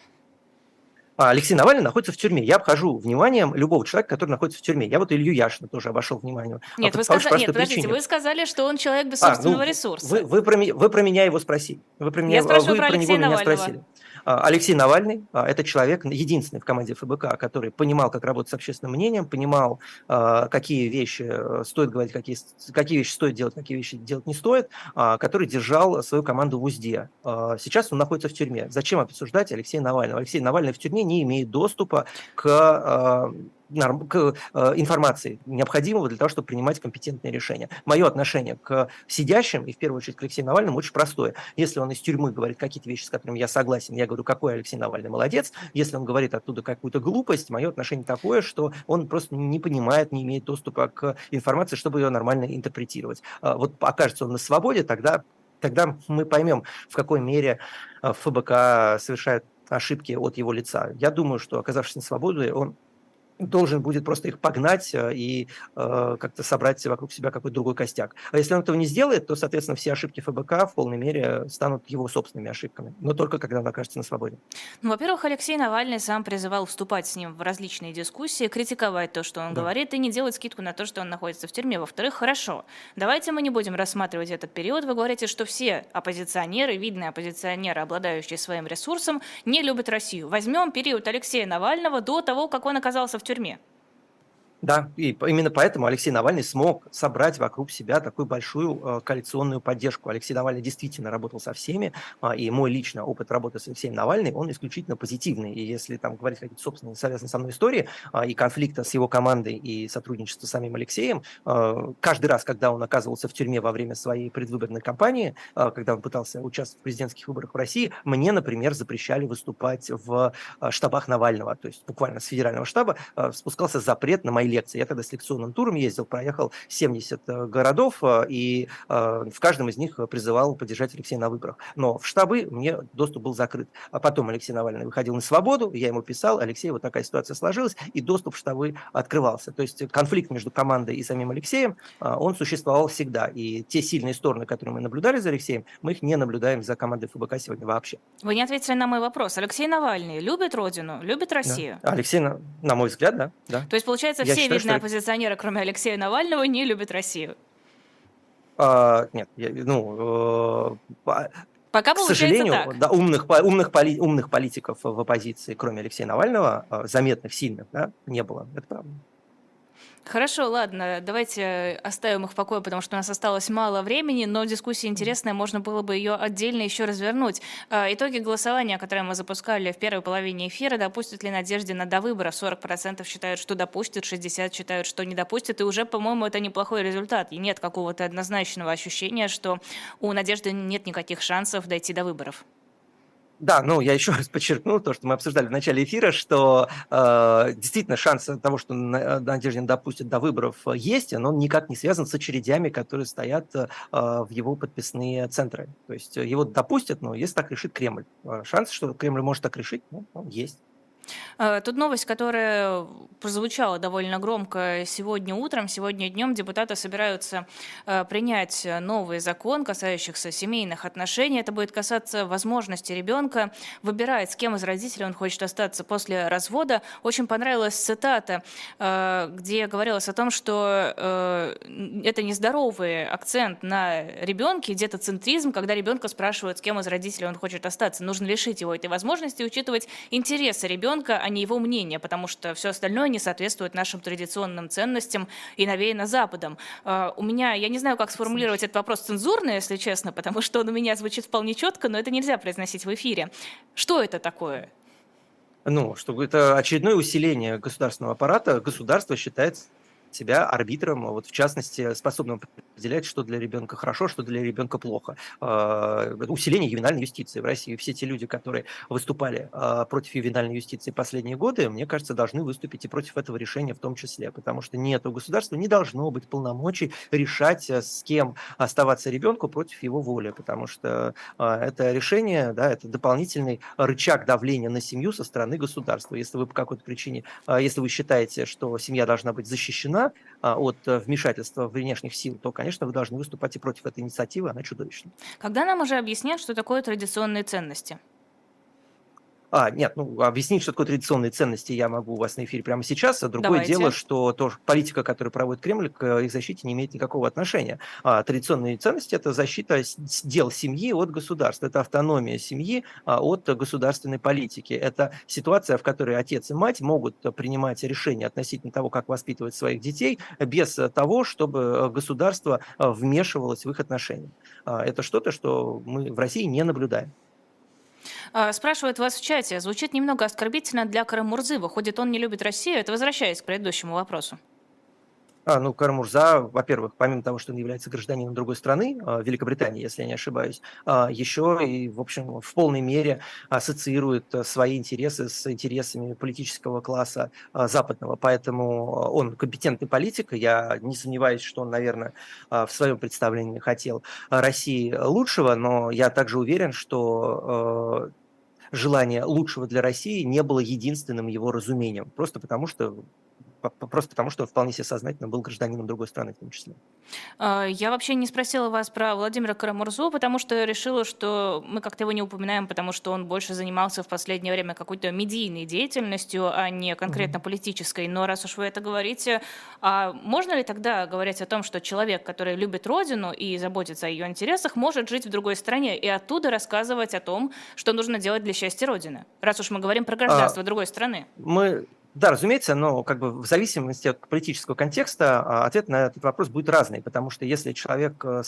Speaker 3: А Алексей Навальный находится в тюрьме. Я обхожу вниманием любого человека, который находится в тюрьме. Я вот Илью Яшина тоже обошел вниманием.
Speaker 2: Нет, а вы сказали, нет подождите, причине. вы сказали, что он человек без собственного а, ну, ресурса.
Speaker 3: Вы, вы, про, вы про меня его спросили. Вы про, меня, Я вы про, про него Навального. меня спросили. А, Алексей Навальный а, – это человек, единственный в команде ФБК, который понимал, как работать с общественным мнением, понимал, а, какие вещи э, стоит говорить, какие, какие вещи стоит делать, какие вещи делать не стоит, который держал свою команду в узде. Сейчас он находится в тюрьме. Зачем обсуждать Алексея Навального? Алексей Навальный в тюрьме не имеет доступа к к э, информации, необходимого для того, чтобы принимать компетентные решения. Мое отношение к сидящим, и в первую очередь к Алексею Навальному, очень простое. Если он из тюрьмы говорит какие-то вещи, с которыми я согласен, я говорю, какой Алексей Навальный молодец. Если он говорит оттуда какую-то глупость, мое отношение такое, что он просто не понимает, не имеет доступа к информации, чтобы ее нормально интерпретировать. А вот окажется он на свободе, тогда, тогда мы поймем, в какой мере э, ФБК совершает ошибки от его лица. Я думаю, что, оказавшись на свободе, он должен будет просто их погнать э, и э, как-то собрать вокруг себя какой-то другой костяк. А если он этого не сделает, то, соответственно, все ошибки ФБК в полной мере станут его собственными ошибками, но только когда он окажется на свободе.
Speaker 2: Ну, во-первых, Алексей Навальный сам призывал вступать с ним в различные дискуссии, критиковать то, что он да. говорит, и не делать скидку на то, что он находится в тюрьме. Во-вторых, хорошо, давайте мы не будем рассматривать этот период. Вы говорите, что все оппозиционеры, видные оппозиционеры, обладающие своим ресурсом, не любят Россию. Возьмем период Алексея Навального до того, как он оказался в тюрьме.
Speaker 3: Да, и именно поэтому Алексей Навальный смог собрать вокруг себя такую большую э, коалиционную поддержку. Алексей Навальный действительно работал со всеми, э, и мой личный опыт работы с Алексеем Навальным, он исключительно позитивный. И если там говорить какие-то собственные связанные со мной истории э, и конфликта с его командой и сотрудничества с самим Алексеем, э, каждый раз, когда он оказывался в тюрьме во время своей предвыборной кампании, э, когда он пытался участвовать в президентских выборах в России, мне, например, запрещали выступать в штабах Навального, то есть буквально с федерального штаба спускался запрет на мои лекции. Я тогда с лекционным туром ездил, проехал 70 э, городов, э, и э, в каждом из них призывал поддержать Алексея на выборах. Но в штабы мне доступ был закрыт. А потом Алексей Навальный выходил на свободу, я ему писал, Алексей, вот такая ситуация сложилась, и доступ в штабы открывался. То есть конфликт между командой и самим Алексеем, он существовал всегда. И те сильные стороны, которые мы наблюдали за Алексеем, мы их не наблюдаем за командой ФБК сегодня вообще.
Speaker 2: Вы не ответили на мой вопрос. Алексей Навальный любит Родину, любит Россию?
Speaker 3: Да. Алексей, на, на мой взгляд, да. да.
Speaker 2: То есть, получается, я все считаю, видные оппозиционеры, кроме Алексея Навального, не любят Россию?
Speaker 3: А, нет, я, ну,
Speaker 2: э, Пока
Speaker 3: к сожалению, так. Да, умных, умных, поли, умных политиков в оппозиции, кроме Алексея Навального, э, заметных, сильных, да, не было. Это правда.
Speaker 2: Хорошо, ладно, давайте оставим их в покое, потому что у нас осталось мало времени, но дискуссия интересная, можно было бы ее отдельно еще развернуть. А, итоги голосования, которые мы запускали в первой половине эфира, допустят ли Надежде на довыбора? 40% считают, что допустят, 60% считают, что не допустят, и уже, по-моему, это неплохой результат. И нет какого-то однозначного ощущения, что у Надежды нет никаких шансов дойти до выборов.
Speaker 3: Да, ну я еще [laughs] раз подчеркну то, что мы обсуждали в начале эфира, что э, действительно шанс того, что Надеждин допустит до выборов, есть, но он никак не связан с очередями, которые стоят э, в его подписные центры. То есть его допустят, но если так решит Кремль. Э, шанс, что Кремль может так решить, ну, он есть.
Speaker 2: Э, тут новость, которая прозвучала довольно громко сегодня утром. Сегодня днем депутаты собираются э, принять новый закон, касающийся семейных отношений. Это будет касаться возможности ребенка выбирать, с кем из родителей он хочет остаться после развода. Очень понравилась цитата, э, где говорилось о том, что это нездоровый акцент на ребенке, где-то центризм, когда ребенка спрашивают, с кем из родителей он хочет остаться. Нужно лишить его этой возможности, учитывать интересы ребенка ребенка, а не его мнение, потому что все остальное не соответствует нашим традиционным ценностям и навеяно Западом. А, у меня, я не знаю, как сформулировать этот вопрос цензурно, если честно, потому что он у меня звучит вполне четко, но это нельзя произносить в эфире. Что это такое?
Speaker 3: Ну, что это очередное усиление государственного аппарата. Государство считается себя арбитром, вот в частности, способным определять, что для ребенка хорошо, что для ребенка плохо. А, усиление ювенальной юстиции в России. Все те люди, которые выступали а, против ювенальной юстиции последние годы, мне кажется, должны выступить и против этого решения в том числе, потому что нет у государства не должно быть полномочий решать, э, с кем оставаться ребенку против его воли, потому что а, это решение, да, это дополнительный рычаг давления на семью со стороны государства. Если вы по какой-то причине, если вы считаете, что семья должна быть защищена, а, от э, вмешательства внешних сил, то, конечно, вы должны выступать и против этой инициативы, она чудовищна.
Speaker 2: Когда нам уже объяснят, что такое традиционные ценности?
Speaker 3: А, нет, ну, объяснить, что такое традиционные ценности, я могу у вас на эфире прямо сейчас. А другое Давайте. дело, что то, политика, которую проводит Кремль, к их защите не имеет никакого отношения. А, традиционные ценности – это защита дел семьи от государства, это автономия семьи а, от государственной политики. Это ситуация, в которой отец и мать могут принимать решения относительно того, как воспитывать своих детей, без того, чтобы государство вмешивалось в их отношения. А, это что-то, что мы в России не наблюдаем.
Speaker 2: А, спрашивают вас в чате. Звучит немного оскорбительно для Карамурзы. Выходит, он не любит Россию. Это возвращаясь к предыдущему вопросу.
Speaker 3: А, ну, Карамурза, во-первых, помимо того, что он является гражданином другой страны, а, Великобритании, если я не ошибаюсь, а, еще и, в общем, в полной мере ассоциирует свои интересы с интересами политического класса западного. Поэтому он компетентный политик. Я не сомневаюсь, что он, наверное, в своем представлении хотел России лучшего, но я также уверен, что желание лучшего для России не было единственным его разумением. Просто потому что просто потому, что вполне себе сознательно был гражданином другой страны в том числе.
Speaker 2: А, я вообще не спросила вас про Владимира Карамурзу, потому что решила, что мы как-то его не упоминаем, потому что он больше занимался в последнее время какой-то медийной деятельностью, а не конкретно политической. Но раз уж вы это говорите, а можно ли тогда говорить о том, что человек, который любит родину и заботится о ее интересах, может жить в другой стране и оттуда рассказывать о том, что нужно делать для счастья Родины? Раз уж мы говорим про гражданство а, другой страны.
Speaker 3: Мы да, разумеется, но как бы в зависимости от политического контекста а, ответ на этот вопрос будет разный, потому что если человек, э,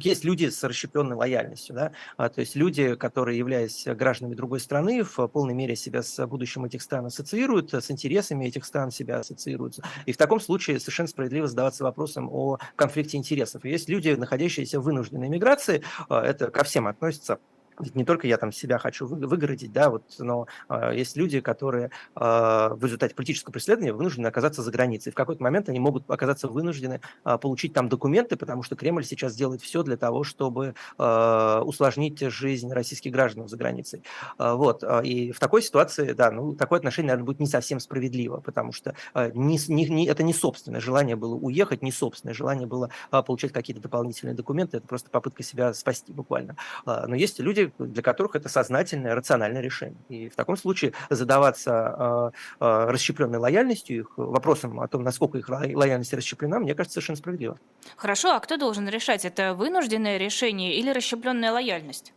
Speaker 3: есть люди с расщепленной лояльностью, да, а, то есть люди, которые, являясь гражданами другой страны, в полной мере себя с будущим этих стран ассоциируют, с интересами этих стран себя ассоциируют. И в таком случае совершенно справедливо задаваться вопросом о конфликте интересов. Есть люди, находящиеся в вынужденной миграции, а, это ко всем относится, ведь не только я там себя хочу выгородить, да, вот, но э, есть люди, которые э, в результате политического преследования вынуждены оказаться за границей. В какой-то момент они могут оказаться вынуждены э, получить там документы, потому что Кремль сейчас делает все для того, чтобы э, усложнить жизнь российских граждан за границей. Э, вот, и в такой ситуации, да, ну, такое отношение, наверное, будет не совсем справедливо, потому что э, не, не, не, это не собственное желание было уехать, не собственное желание было э, получать какие-то дополнительные документы, это просто попытка себя спасти буквально. Э, но есть люди, для которых это сознательное, рациональное решение. И в таком случае задаваться э, э, расщепленной лояльностью их, вопросом о том, насколько их лояльность расщеплена, мне кажется, совершенно справедливо.
Speaker 2: Хорошо, а кто должен решать? Это вынужденное решение или расщепленная лояльность?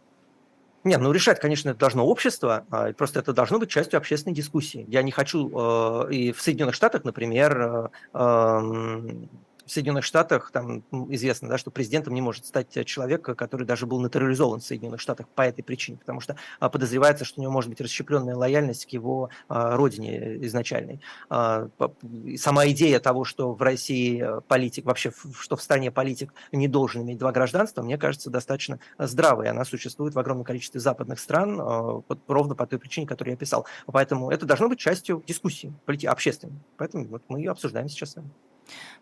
Speaker 3: Нет, ну решать, конечно, это должно общество, а, просто это должно быть частью общественной дискуссии. Я не хочу, и в Соединенных Штатах, например, в Соединенных Штатах там известно, да, что президентом не может стать человек, который даже был натурализован в Соединенных Штатах по этой причине, потому что а, подозревается, что у него может быть расщепленная лояльность к его а, родине изначальной. А, сама идея того, что в России политик, вообще, что в стране политик не должен иметь два гражданства, мне кажется, достаточно здравой. Она существует в огромном количестве западных стран, ровно по той причине, которую я писал. Поэтому это должно быть частью дискуссии общественной. Поэтому вот мы ее обсуждаем сейчас с.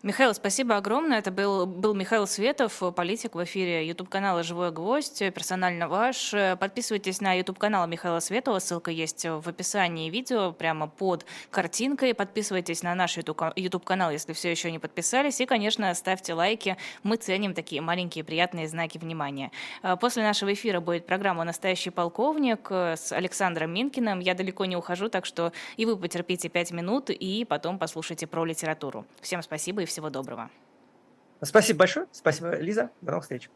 Speaker 2: Михаил, спасибо огромное. Это был, был Михаил Светов, политик в эфире YouTube-канала «Живой гвоздь», персонально ваш. Подписывайтесь на YouTube-канал Михаила Светова, ссылка есть в описании видео, прямо под картинкой. Подписывайтесь на наш YouTube-канал, если все еще не подписались. И, конечно, ставьте лайки. Мы ценим такие маленькие приятные знаки внимания. А, после нашего эфира будет программа «Настоящий полковник» с Александром Минкиным. Я далеко не ухожу, так что и вы потерпите пять минут, и потом послушайте про литературу. Всем спасибо Спасибо и всего доброго.
Speaker 3: Спасибо большое. Спасибо, Лиза. До новых встреч.